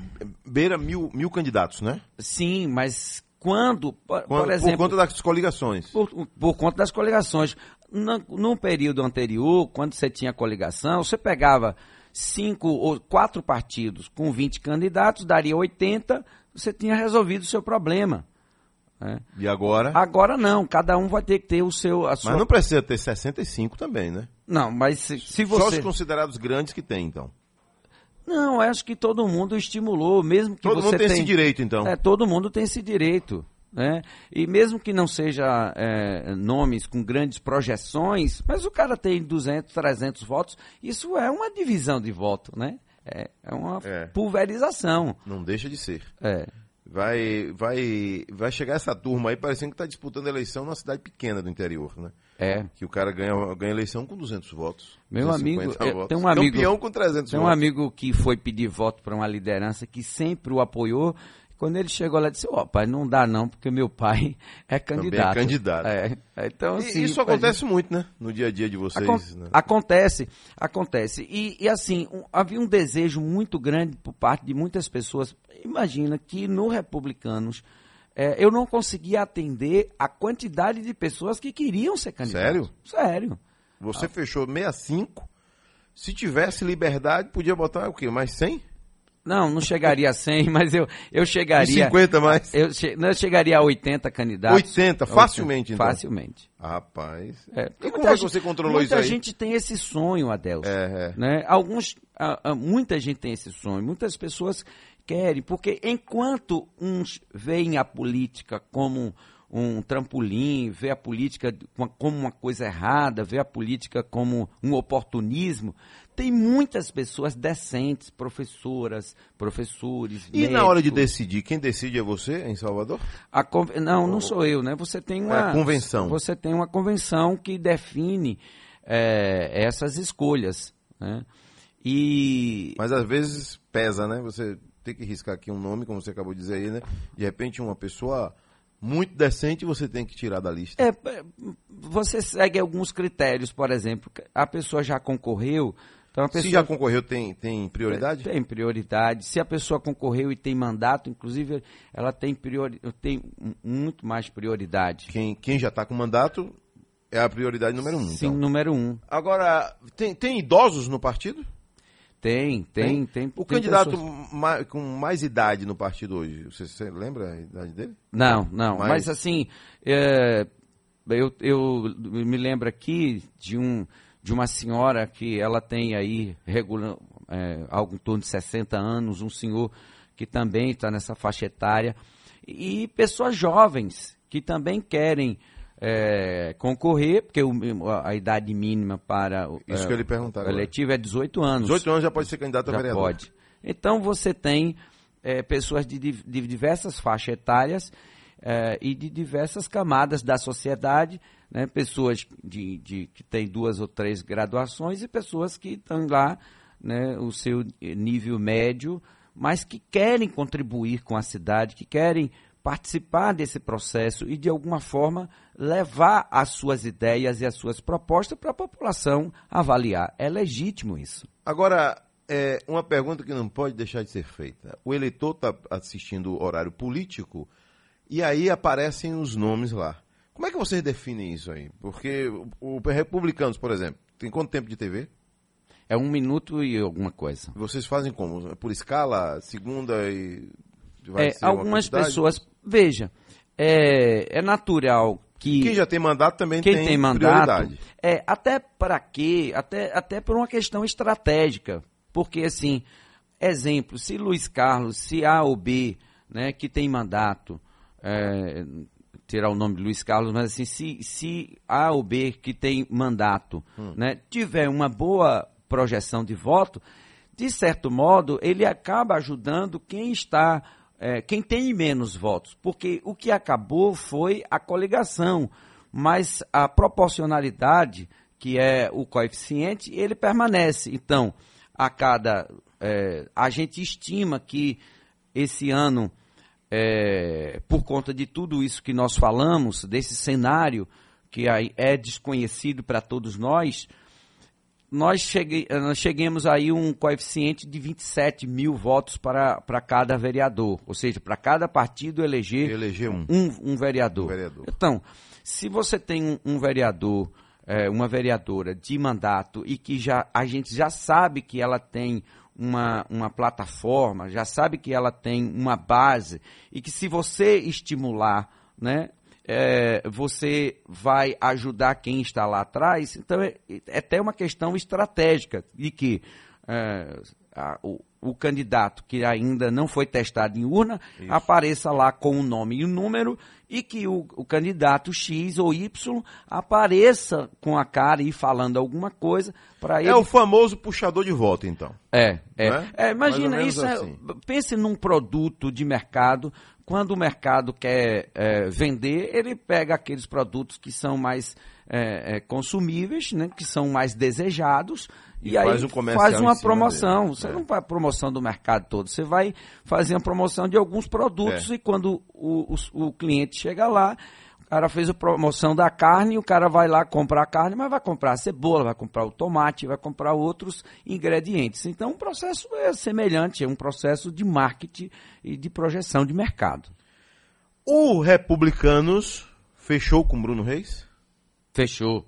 Beira mil, mil candidatos, né? Sim, mas quando, por, Quando- por exemplo... por conta das coligações. Por, por conta das coligações. No, num período anterior, quando você tinha coligação, você pegava cinco ou quatro partidos com 20 candidatos, daria 80, você tinha resolvido o seu problema. né? E agora? Agora não, cada um vai ter que ter o seu. A sua... Mas não precisa ter 65 também, né? Não, mas se, se Só os você. considerados grandes que tem, então. Não, acho que todo mundo estimulou, mesmo que Todo você mundo tem tem esse direito, então. É, todo mundo tem esse direito. Né? E mesmo que não seja é, nomes com grandes projeções, mas o cara tem 200, 300 votos, isso é uma divisão de voto, né? É, é uma É. pulverização. Não deixa de ser. É. Vai, vai, vai chegar essa turma aí parecendo que está disputando eleição numa cidade pequena do interior, né? É. Que o cara ganha, ganha eleição com 200 votos. Meu 250 amigo, é, votos. tem um amigo, Campeão com 300 tem um votos. amigo que foi pedir voto para uma liderança que sempre o apoiou. Quando ele chegou lá, disse: Ó, pai, não dá não, porque meu pai é Também candidato. é candidato. É, então, E assim, isso acontece gente- muito, né? No dia a dia de vocês. Acon- né? Acontece, acontece. E, e, assim, um- havia um desejo muito grande por parte de muitas pessoas. Imagina que no Republicanos eh, eu não conseguia atender a quantidade de pessoas que queriam ser candidatos. Sério? Sério. Você fechou 65. Se tivesse liberdade, podia botar o quê? Mais 100? Não, não chegaria a 100, mas eu, eu chegaria. E 50 mais? Eu, che- não, eu chegaria a 80 candidatos. 80, facilmente, então. Facilmente. Rapaz. É, E como muita é que você controlou muita isso aí? gente tem esse sonho, Adelson. É, é. Né? Alguns, ah, ah, muita gente tem esse sonho, muitas pessoas querem, porque enquanto uns veem a política como um trampolim, vê a política como uma coisa errada, vê a política como um oportunismo, tem muitas pessoas decentes, professoras, professores, E na hora de médicos. decidir, quem decide é você em Salvador? Con- Não, não sou eu, né? Você tem uma É a convenção. Você tem uma convenção que define é, essas escolhas, né? E Mas às vezes pesa, né? Você tem que riscar aqui um nome, como você acabou de dizer aí, né? De repente uma pessoa muito decente você tem que tirar da lista. é, você segue alguns critérios, por exemplo, a pessoa já concorreu, então a pessoa Se já concorreu, tem, tem prioridade? Tem prioridade. Se a pessoa concorreu e tem mandato, inclusive, ela tem, priori... tem muito mais prioridade. Quem, quem já está com mandato é a prioridade número um. Sim, então. número um. Agora, tem, tem idosos no partido? Tem, tem, tem. O tem candidato pessoas- ma- com mais idade no partido hoje, você, você lembra a idade dele? Não, não. Mas- Mas, assim, é, eu, eu me lembro aqui de, um, de uma senhora que ela tem aí regula, é, algo em torno de 60 anos, um senhor que também está nessa faixa etária, e pessoas jovens que também querem é, concorrer, porque o- a, a idade mínima para o Isso é, que eu ia lhe perguntar eletivo é 18 anos. 18 anos já pode ser candidato a Já vereador. pode. Então você tem eh, pessoas de, de diversas faixas etárias eh, e de diversas camadas da sociedade, né? pessoas de, de- que têm duas ou três graduações e pessoas que estão lá, né, o seu nível médio, mas que querem contribuir com a cidade, que querem participar desse processo e de alguma forma levar as suas ideias e as suas propostas para a população avaliar. É legítimo isso. Agora, é, uma pergunta que não pode deixar de ser feita. O eleitor está assistindo o horário político e aí aparecem os nomes lá. Como é que vocês definem isso aí? Porque o, o Republicanos, por exemplo, tem quanto tempo de TV? É um minuto e alguma coisa. Vocês fazem como? Por escala, segunda e. É, algumas pessoas. Veja, é, é natural que. Quem já tem mandato também quem tem, tem mandato. prioridade. É, até para quê? Até, até por uma questão estratégica. Porque, assim, exemplo, se Luiz Carlos, se A ou B, né, que tem mandato, é, tirar o nome de Luiz Carlos, mas assim, se, se A ou B que tem mandato, Hum. né, tiver uma boa projeção de voto, de certo modo, ele acaba ajudando quem está, é, quem tem menos votos, porque o que acabou foi a coligação, mas a proporcionalidade, que é o coeficiente, ele permanece. Então, a cada, é, a gente estima que esse ano, é, por conta de tudo isso que nós falamos, desse cenário que é desconhecido para todos nós, nós, chegue, nós cheguemos aí um coeficiente de 27 mil votos para, para cada vereador. Ou seja, para cada partido eleger, Eleger um. um, um vereador. Um vereador. Então, se você tem um, um vereador, é, uma vereadora de mandato e que já a gente já sabe que ela tem uma, uma plataforma, já sabe que ela tem uma base e que se você estimular, né, é, você vai ajudar quem está lá atrás. Então, é, é até uma questão estratégica de que é, a- o, o candidato que ainda não foi testado em urna apareça lá com o nome e o número e que o, o candidato X ou Y apareça com a cara e falando alguma coisa para ele. É o famoso puxador de voto, então. É, é. Né? É, imagina isso. é- assim. pense num produto de mercado. Quando o mercado quer é, vender, ele pega aqueles produtos que são mais é, é, consumíveis, né, que são mais desejados, E e, aí faz um comercial faz uma promoção. dele. Você É. não faz promoção do mercado todo, você vai fazer uma promoção de alguns produtos É. e quando o, o, o cliente chega lá, cara fez a promoção da carne, o cara vai lá comprar a carne, mas vai comprar a cebola, vai comprar o tomate, vai comprar outros ingredientes. Então o processo é semelhante, é um processo de marketing e de projeção de mercado. O Republicanos fechou com Bruno Reis? Fechou.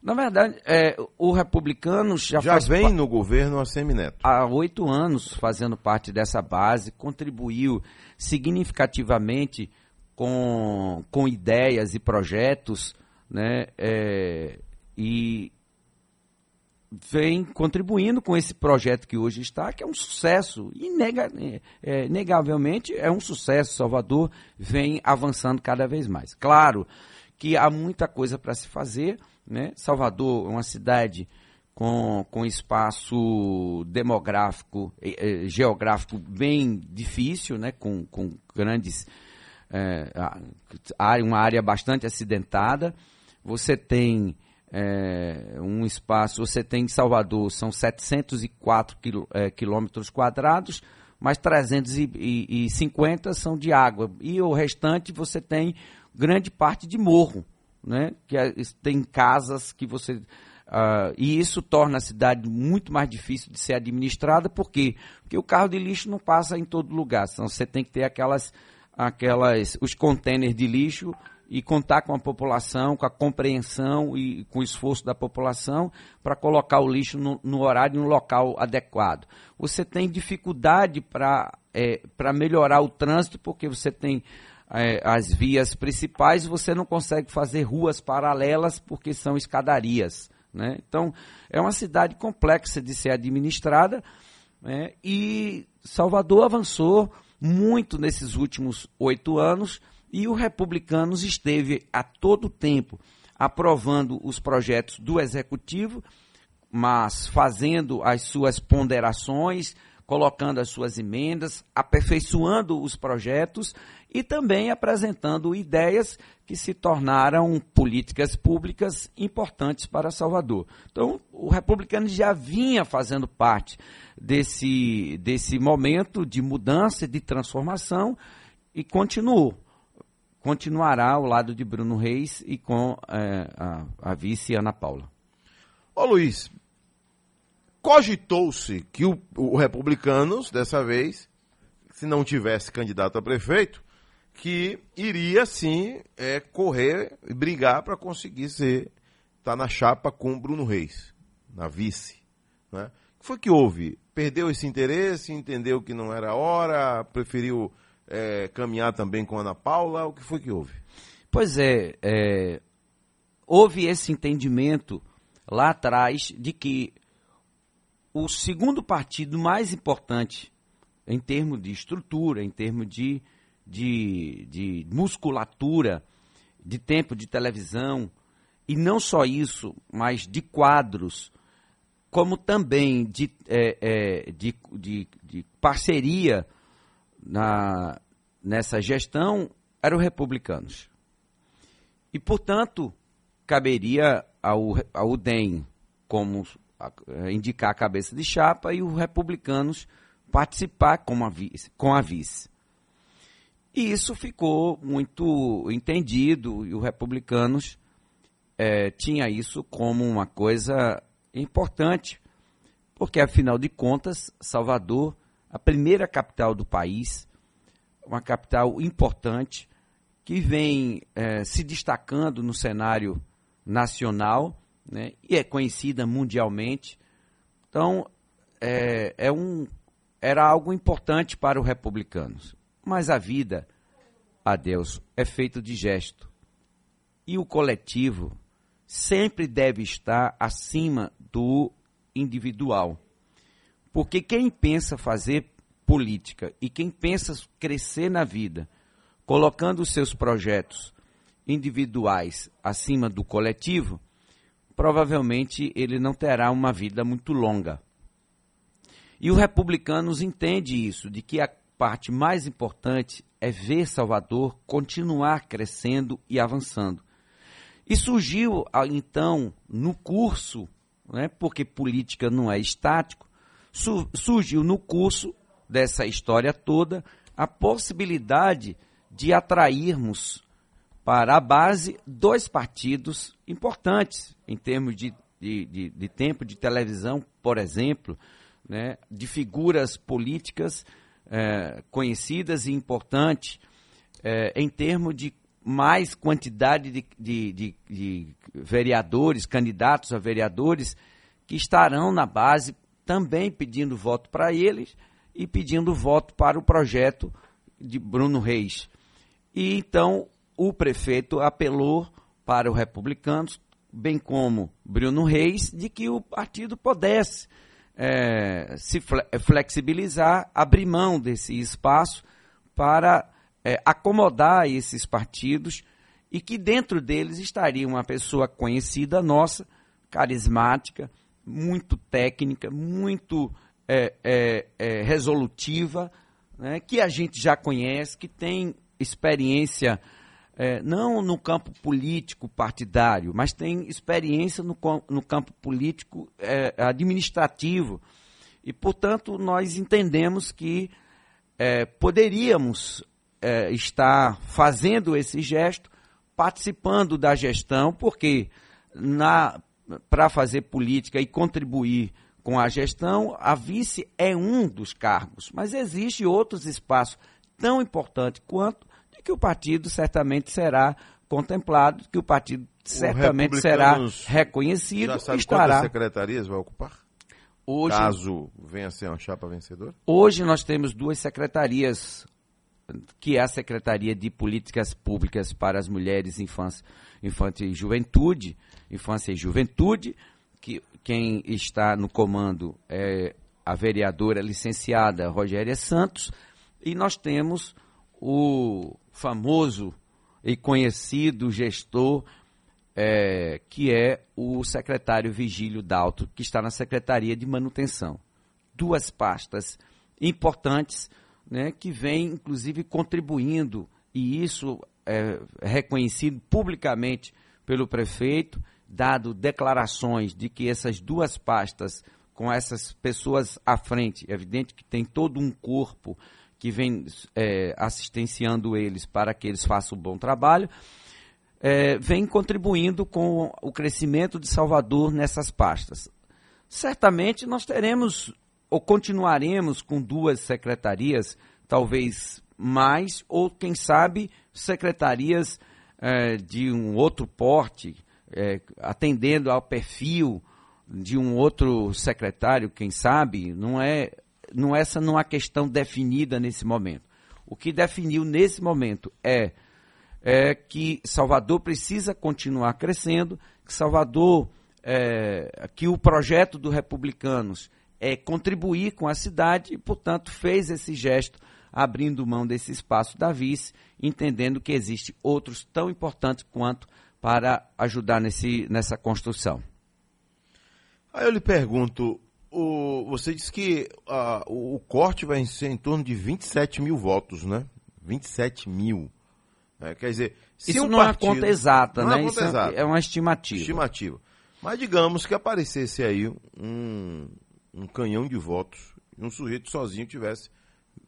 Na verdade, é, o republicano já, Já faz vem no governo a Semineto. há oito anos fazendo parte dessa base, contribuiu significativamente com, com ideias e projetos, né, é, e vem contribuindo com esse projeto que hoje está, que é um sucesso, inega, é, negavelmente é um sucesso. Salvador vem avançando cada vez mais. Claro que há muita coisa para se fazer, né? Salvador é uma cidade com, com espaço demográfico, geográfico bem difícil, né? com, com grandes. Área- uma área bastante acidentada. Você tem eh, um espaço, você tem em Salvador, são 704 quil- eh, quilômetros quadrados, mas 350 são de água. E o restante você tem grande parte de morro, né? Que é- tem casas que você ah, e isso torna a cidade muito mais difícil de ser administrada, por quê? Porque o carro de lixo não passa em todo lugar, então você tem que ter aquelas, aquelas, os contêineres de lixo e contar com a população, com a compreensão e com o esforço da população para colocar o lixo no, no horário e no local adequado. Você tem dificuldade para para melhorar o trânsito, porque você tem eh, as vias principais, você não consegue fazer ruas paralelas porque são escadarias. Né? Então, é uma cidade complexa de ser administrada né? e Salvador avançou muito nesses últimos oito anos e o Republicanos esteve a todo tempo aprovando os projetos do Executivo, mas fazendo as suas ponderações, colocando as suas emendas, aperfeiçoando os projetos e também apresentando ideias que se tornaram políticas públicas importantes para Salvador. Então, o republicano já vinha fazendo parte desse, desse momento de mudança, de transformação e continuou. Continuará ao lado de Bruno Reis e com eh, a, a vice Ana Paula. Ô Luiz, cogitou-se que o, o Republicanos, dessa vez, se não tivesse candidato a prefeito, que iria sim é, correr e brigar para conseguir ser tá na chapa com Bruno Reis, na vice. Né? O que foi que houve? Perdeu esse interesse, entendeu que não era hora, preferiu é, caminhar também com Ana Paula? O que foi que houve? Pois é, é, houve esse entendimento lá atrás de que o segundo partido mais importante em termos de estrutura, em termos de, de, de musculatura, de tempo de televisão, e não só isso, mas de quadros, como também de, é, é, de, de, de parceria na, nessa gestão, eram republicanos. E, portanto, caberia ao, ao DEM como a, indicar a cabeça de chapa e os republicanos participar com a vice. Com a vice. E isso ficou muito entendido e os republicanos é, tinha isso como uma coisa importante, porque afinal de contas, Salvador, a primeira capital do país, uma capital importante que vem é, se destacando no cenário nacional né, e é conhecida mundialmente. Então, é, é um, era algo importante para os republicanos. Mas a vida, a Deus, é feito de gesto. E o coletivo sempre deve estar acima do individual. Porque quem pensa fazer política e quem pensa crescer na vida, colocando os seus projetos individuais acima do coletivo, provavelmente ele não terá uma vida muito longa. E os republicanos entendem isso, de que a parte mais importante é ver Salvador continuar crescendo e avançando. E surgiu, ah, então, no curso, né, porque política não é estático, su surgiu no curso dessa história toda a possibilidade de atrairmos para a base dois partidos importantes em termos de, de, de, de tempo de televisão, por exemplo, né, de figuras políticas é, conhecidas e importantes é, em termos de mais quantidade de, de, de, de, vereadores, candidatos a vereadores, que estarão na base também pedindo voto para eles e pedindo voto para o projeto de Bruno Reis. E então o prefeito apelou para os republicanos, bem como Bruno Reis, de que o partido pudesse é, se flexibilizar, abrir mão desse espaço para é, acomodar esses partidos e que dentro deles estaria uma pessoa conhecida nossa, carismática, muito técnica, muito é, é, é, resolutiva, né, que a gente já conhece, que tem experiência é, não no campo político partidário, mas tem experiência no, no campo político é, administrativo. E, portanto, nós entendemos que é, poderíamos é, estar fazendo esse gesto, participando da gestão, porque para fazer política e contribuir com a gestão, a vice é um dos cargos, mas existe outros espaços tão importantes quanto que o partido certamente será contemplado, que o partido certamente será reconhecido já sabe estará. quantas secretarias vai ocupar? Hoje, Caso venha ser uma chapa vencedora? Hoje nós temos duas secretarias, que é a Secretaria de Políticas Públicas para as Mulheres, Infância, Infância e Juventude, Infância e Juventude, que quem está no comando é a vereadora licenciada Rogéria Santos, e nós temos o famoso e conhecido gestor é, que é o secretário Vigílio Dalto, que está na Secretaria de Manutenção. Duas pastas importantes né, que vêm, inclusive, contribuindo, e isso é reconhecido publicamente pelo prefeito, dado declarações de que essas duas pastas, com essas pessoas à frente, é evidente que tem todo um corpo que vem é, assistenciando eles para que eles façam um bom trabalho, é, vem contribuindo com o crescimento de Salvador nessas pastas. Certamente nós teremos ou continuaremos com duas secretarias, talvez mais, ou quem sabe secretarias é, de um outro porte, é, atendendo ao perfil de um outro secretário, quem sabe, não é não, essa não é questão definida nesse momento. O que definiu nesse momento é, é que Salvador precisa continuar crescendo, que Salvador, é, que o projeto dos republicanos é contribuir com a cidade e, portanto, fez esse gesto abrindo mão desse espaço da vice, entendendo que existe outros tão importantes quanto para ajudar nesse, nessa construção. Aí eu lhe pergunto, o, você disse que uh, o, o, corte vai ser em torno de 27 mil votos, né? 27 mil. É, quer dizer, se Isso um não partido, é uma conta exata, não né? É, conta exata. é uma estimativa. Estimativa. Mas digamos que aparecesse aí um, um canhão de votos, um sujeito sozinho tivesse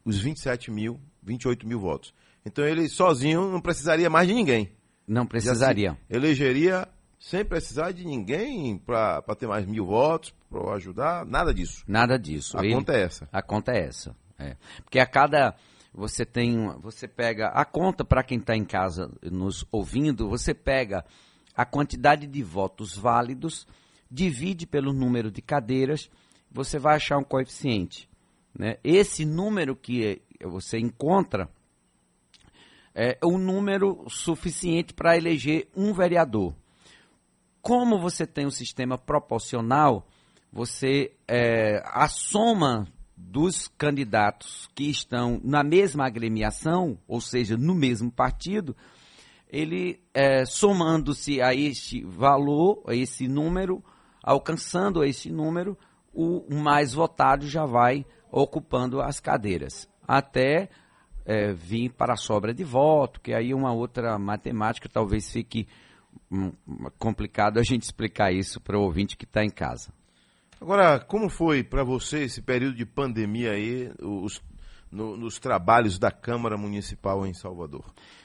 os 27 mil, 28 mil votos. Então ele sozinho não precisaria mais de ninguém. Não precisaria. Assim, elegeria sem precisar de ninguém para ter mais mil votos, para ajudar, nada disso. Nada disso. A conta é essa. A conta é essa. É. Porque a cada. Você tem. Você pega. A conta, para quem está em casa nos ouvindo, você pega a quantidade de votos válidos, divide pelo número de cadeiras, você vai achar um coeficiente. Né? Esse número que você encontra é um número suficiente para eleger um vereador como você tem um sistema proporcional, você é, a soma dos candidatos que estão na mesma agremiação, ou seja, no mesmo partido, ele é, somando-se a este valor, a esse número, alcançando esse número, o mais votado já vai ocupando as cadeiras, até é, vir para a sobra de voto, que aí uma outra matemática talvez fique hum, complicado a gente explicar isso para o ouvinte que está em casa. Agora, como foi para você esse período de pandemia aí, os, no, nos trabalhos da Câmara Municipal em Salvador?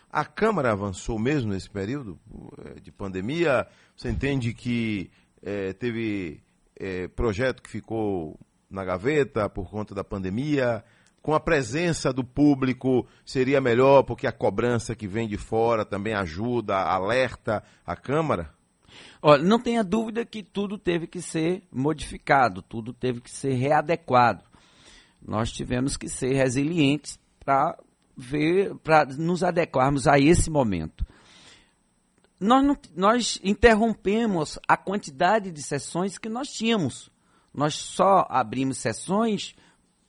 A Câmara avançou mesmo nesse período eh, de pandemia? Você entende que é, teve é, projeto que ficou na gaveta por conta da pandemia? Com a presença do público seria melhor porque a cobrança que vem de fora também ajuda, alerta a Câmara? Olha, não tenha dúvida que tudo teve que ser modificado, tudo teve que ser readequado. Nós tivemos que ser resilientes para ver, para nos adequarmos a esse momento. Nós, não, nós interrompemos a quantidade de sessões que nós tínhamos. Nós só abrimos sessões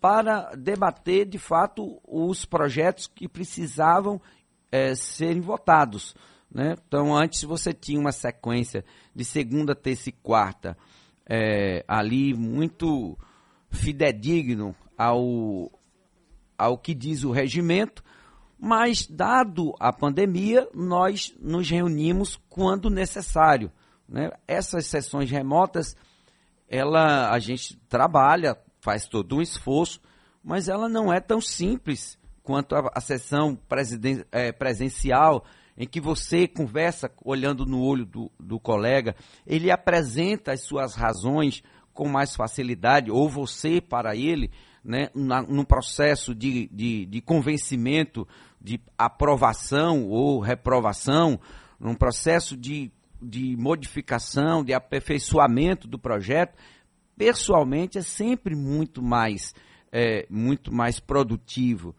para debater, de fato, os projetos que precisavam é, serem votados. Né? Então, antes você tinha uma sequência de segunda, terça e quarta é, ali muito fidedigno ao, ao que diz o regimento, mas, dado a pandemia, nós nos reunimos quando necessário. Né? Essas sessões remotas, ela, a gente trabalha, faz todo um esforço, mas ela não é tão simples quanto a, a sessão é, presencial em que você conversa olhando no olho do, do colega, ele apresenta as suas razões com mais facilidade, ou você para ele, né, na, num processo de, de, de convencimento, de aprovação ou reprovação, num processo de, de modificação, de aperfeiçoamento do projeto, pessoalmente é sempre muito mais, é, muito mais produtivo.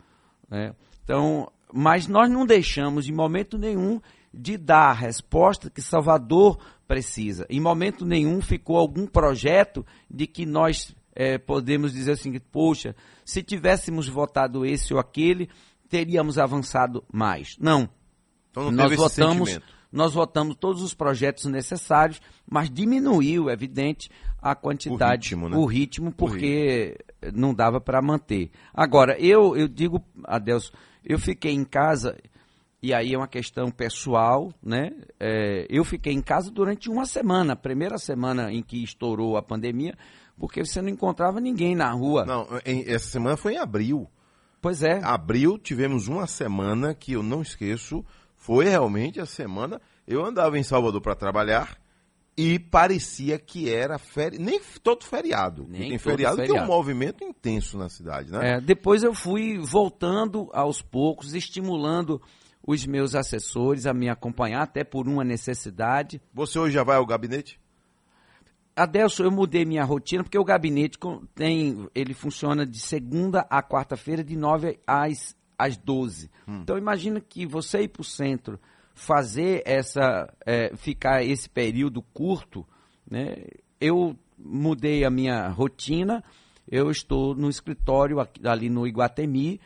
Né? Então, mas nós não deixamos em momento nenhum de dar a resposta que Salvador precisa. Em momento nenhum ficou algum projeto de que nós é, podemos dizer assim, poxa, se tivéssemos votado esse ou aquele, teríamos avançado mais. Não. Então não nós votamos, nós votamos todos os projetos necessários, mas diminuiu, é evidente, a quantidade, o ritmo, né? o ritmo porque o ritmo. não dava para manter. Agora, eu, eu digo, Adelso, eu fiquei em casa, e aí é uma questão pessoal, né? É, eu fiquei em casa durante uma semana, a primeira semana em que estourou a pandemia, porque você não encontrava ninguém na rua. Não, em, essa semana foi em abril. Pois é. Abril tivemos uma semana que eu não esqueço, foi realmente a semana. Eu andava em Salvador para trabalhar e parecia que era feriado, nem todo feriado. Nem tem feriado, feriado é um movimento intenso na cidade, né? É, depois eu fui voltando aos poucos, estimulando os meus assessores a me acompanhar, até por uma necessidade. Você hoje já vai ao gabinete? Adelso, eu mudei minha rotina, porque o gabinete tem, ele funciona de segunda a quarta-feira, de 9 às, às 12. Hum. Então imagina que você ir para o centro fazer essa, é, ficar esse período curto, né? Eu mudei a minha rotina, eu estou no escritório aqui, ali no Iguatemi,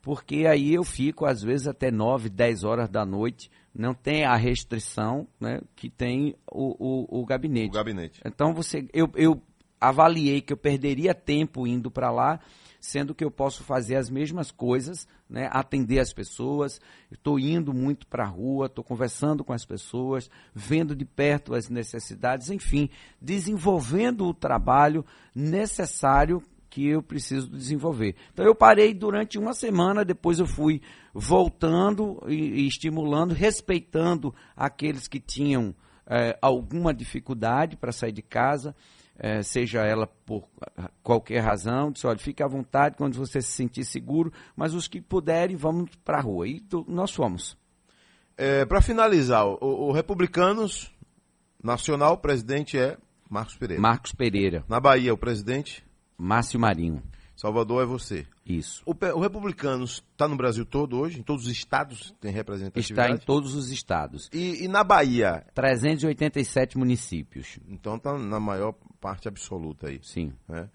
porque aí eu fico às vezes até 9, 10 horas da noite, não tem a restrição né, que tem o, o, o gabinete. O gabinete. Então você, eu, eu avaliei que eu perderia tempo indo para lá, sendo que eu posso fazer as mesmas coisas, né, atender as pessoas. Estou indo muito para a rua, estou conversando com as pessoas, vendo de perto as necessidades, enfim, desenvolvendo o trabalho necessário que eu preciso desenvolver. Então eu parei durante uma semana, depois eu fui voltando e, e estimulando, respeitando aqueles que tinham é, alguma dificuldade para sair de casa é, seja ela por qualquer razão, disse, olha, fique à vontade quando você se sentir seguro, mas os que puderem, vamos para a rua. E tu, nós fomos. É, para finalizar, o, o, Republicanos Nacional, o presidente é Marcos Pereira. Marcos Pereira. Na Bahia, o presidente? Márcio Marinho. Salvador é você. Isso. O, o Republicanos está no Brasil todo hoje? Em todos os estados tem Está representatividade? em todos os estados. E, e na Bahia? 387 municípios. Então está na maior parte absoluta aí. Sim. né?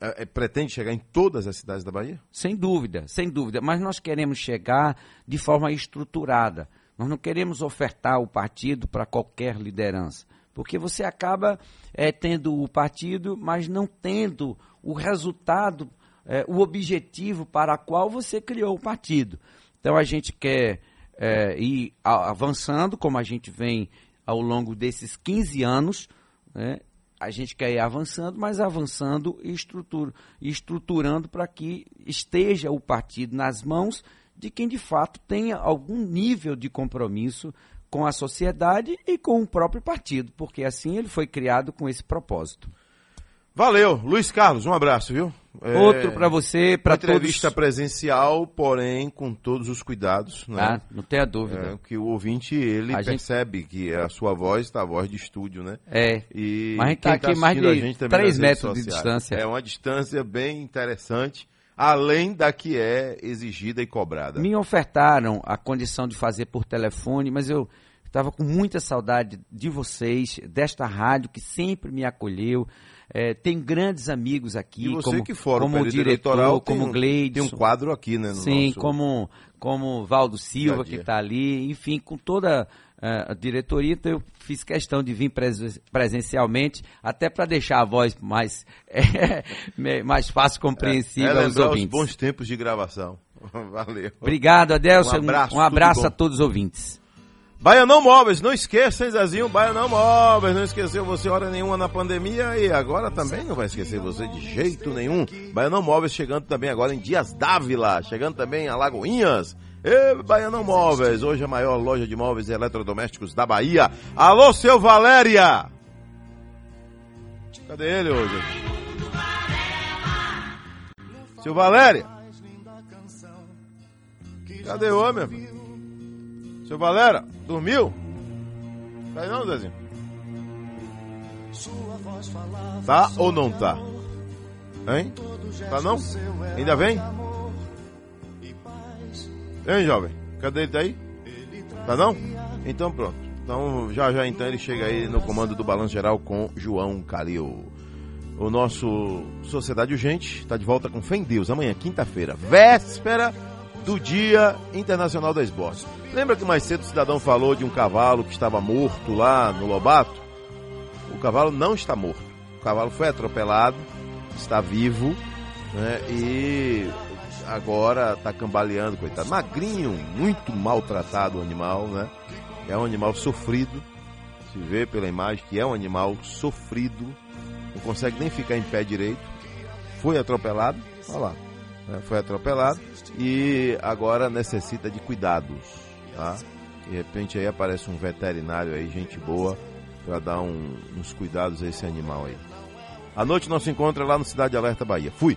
É- é- pretende chegar em todas as cidades da Bahia? Sem dúvida, sem dúvida. Mas nós queremos chegar de forma estruturada. Nós não queremos ofertar o partido para qualquer liderança. Porque você acaba eh, tendo o partido, mas não tendo o resultado, eh, o objetivo para o qual você criou o partido. Então a gente quer eh, ir avançando, como a gente vem ao longo desses 15 anos, né? A gente quer ir avançando, mas avançando e estrutura, estruturando para que esteja o partido nas mãos de quem de fato tenha algum nível de compromisso com a sociedade e com o próprio partido, porque assim ele foi criado com esse propósito. Valeu, Luiz Carlos, um abraço, viu? É, Outro para você, para uma entrevista todos. presencial, porém com todos os cuidados, né? Ah, não tenha dúvida. É, que o ouvinte ele A gente- percebe que a sua voz está a voz de estúdio, né? É. E Mas a gente tá quem aqui mais de a gente também três nas redes metros de distância. É uma distância bem interessante, além da que é exigida e cobrada. Me ofertaram a condição de fazer por telefone, mas eu estava com muita saudade de vocês, desta rádio que sempre me acolheu. É, tenho grandes amigos aqui, E você como, que fora o como o diretor, tem como um- Gleidson. tem um quadro aqui, né, no Sim, nosso- como, como Valdo Silva, que está ali, enfim, com toda eh, a diretoria, então eu fiz questão de vir presen- presencialmente, até para deixar a voz mais, me- mais fácil, compreensível é aos lembrar os ouvintes. bons tempos de gravação. Valeu. Obrigado, Adelson. Um abraço, um abraço tudo a todos os ouvintes. Baianão Móveis, não esqueça, hein, Zezinho? Baianão Móveis, não esqueceu você hora nenhuma na pandemia e agora também não vai esquecer você de jeito nenhum. Baianão Móveis chegando também agora em Dias Dávila, chegando também em Alagoinhas. E Baianão Móveis, hoje a maior loja de móveis e eletrodomésticos da Bahia. Alô, seu Valéria! Cadê ele hoje? Seu Valéria! Cadê o homem? Seu Valéria, dormiu? Tá aí não, Zezinho? Tá ou não tá? Hein? Tá não? Ainda vem? Hein, jovem? Cadê ele daí? Tá não? Então pronto. Então já já então ele chega aí no comando do Balanço Geral com João Calil. O nosso Sociedade Urgente está de volta com Fé em Deus amanhã, quinta-feira, véspera do Dia Internacional da Esporte. Lembra que mais cedo o cidadão falou de um cavalo que estava morto lá no Lobato? O cavalo não está morto. O cavalo foi atropelado, está vivo, né? E agora está cambaleando, coitado. Magrinho, muito maltratado o animal, né? É um animal sofrido. Se vê pela imagem que é um animal sofrido. Não consegue nem ficar em pé direito. Foi atropelado, olha lá. né? Foi atropelado e agora necessita de cuidados, tá? De repente aí aparece um veterinário aí, gente boa, para dar um- uns cuidados a esse animal aí. À noite nosso encontro é lá no Cidade Alerta Bahia. Fui!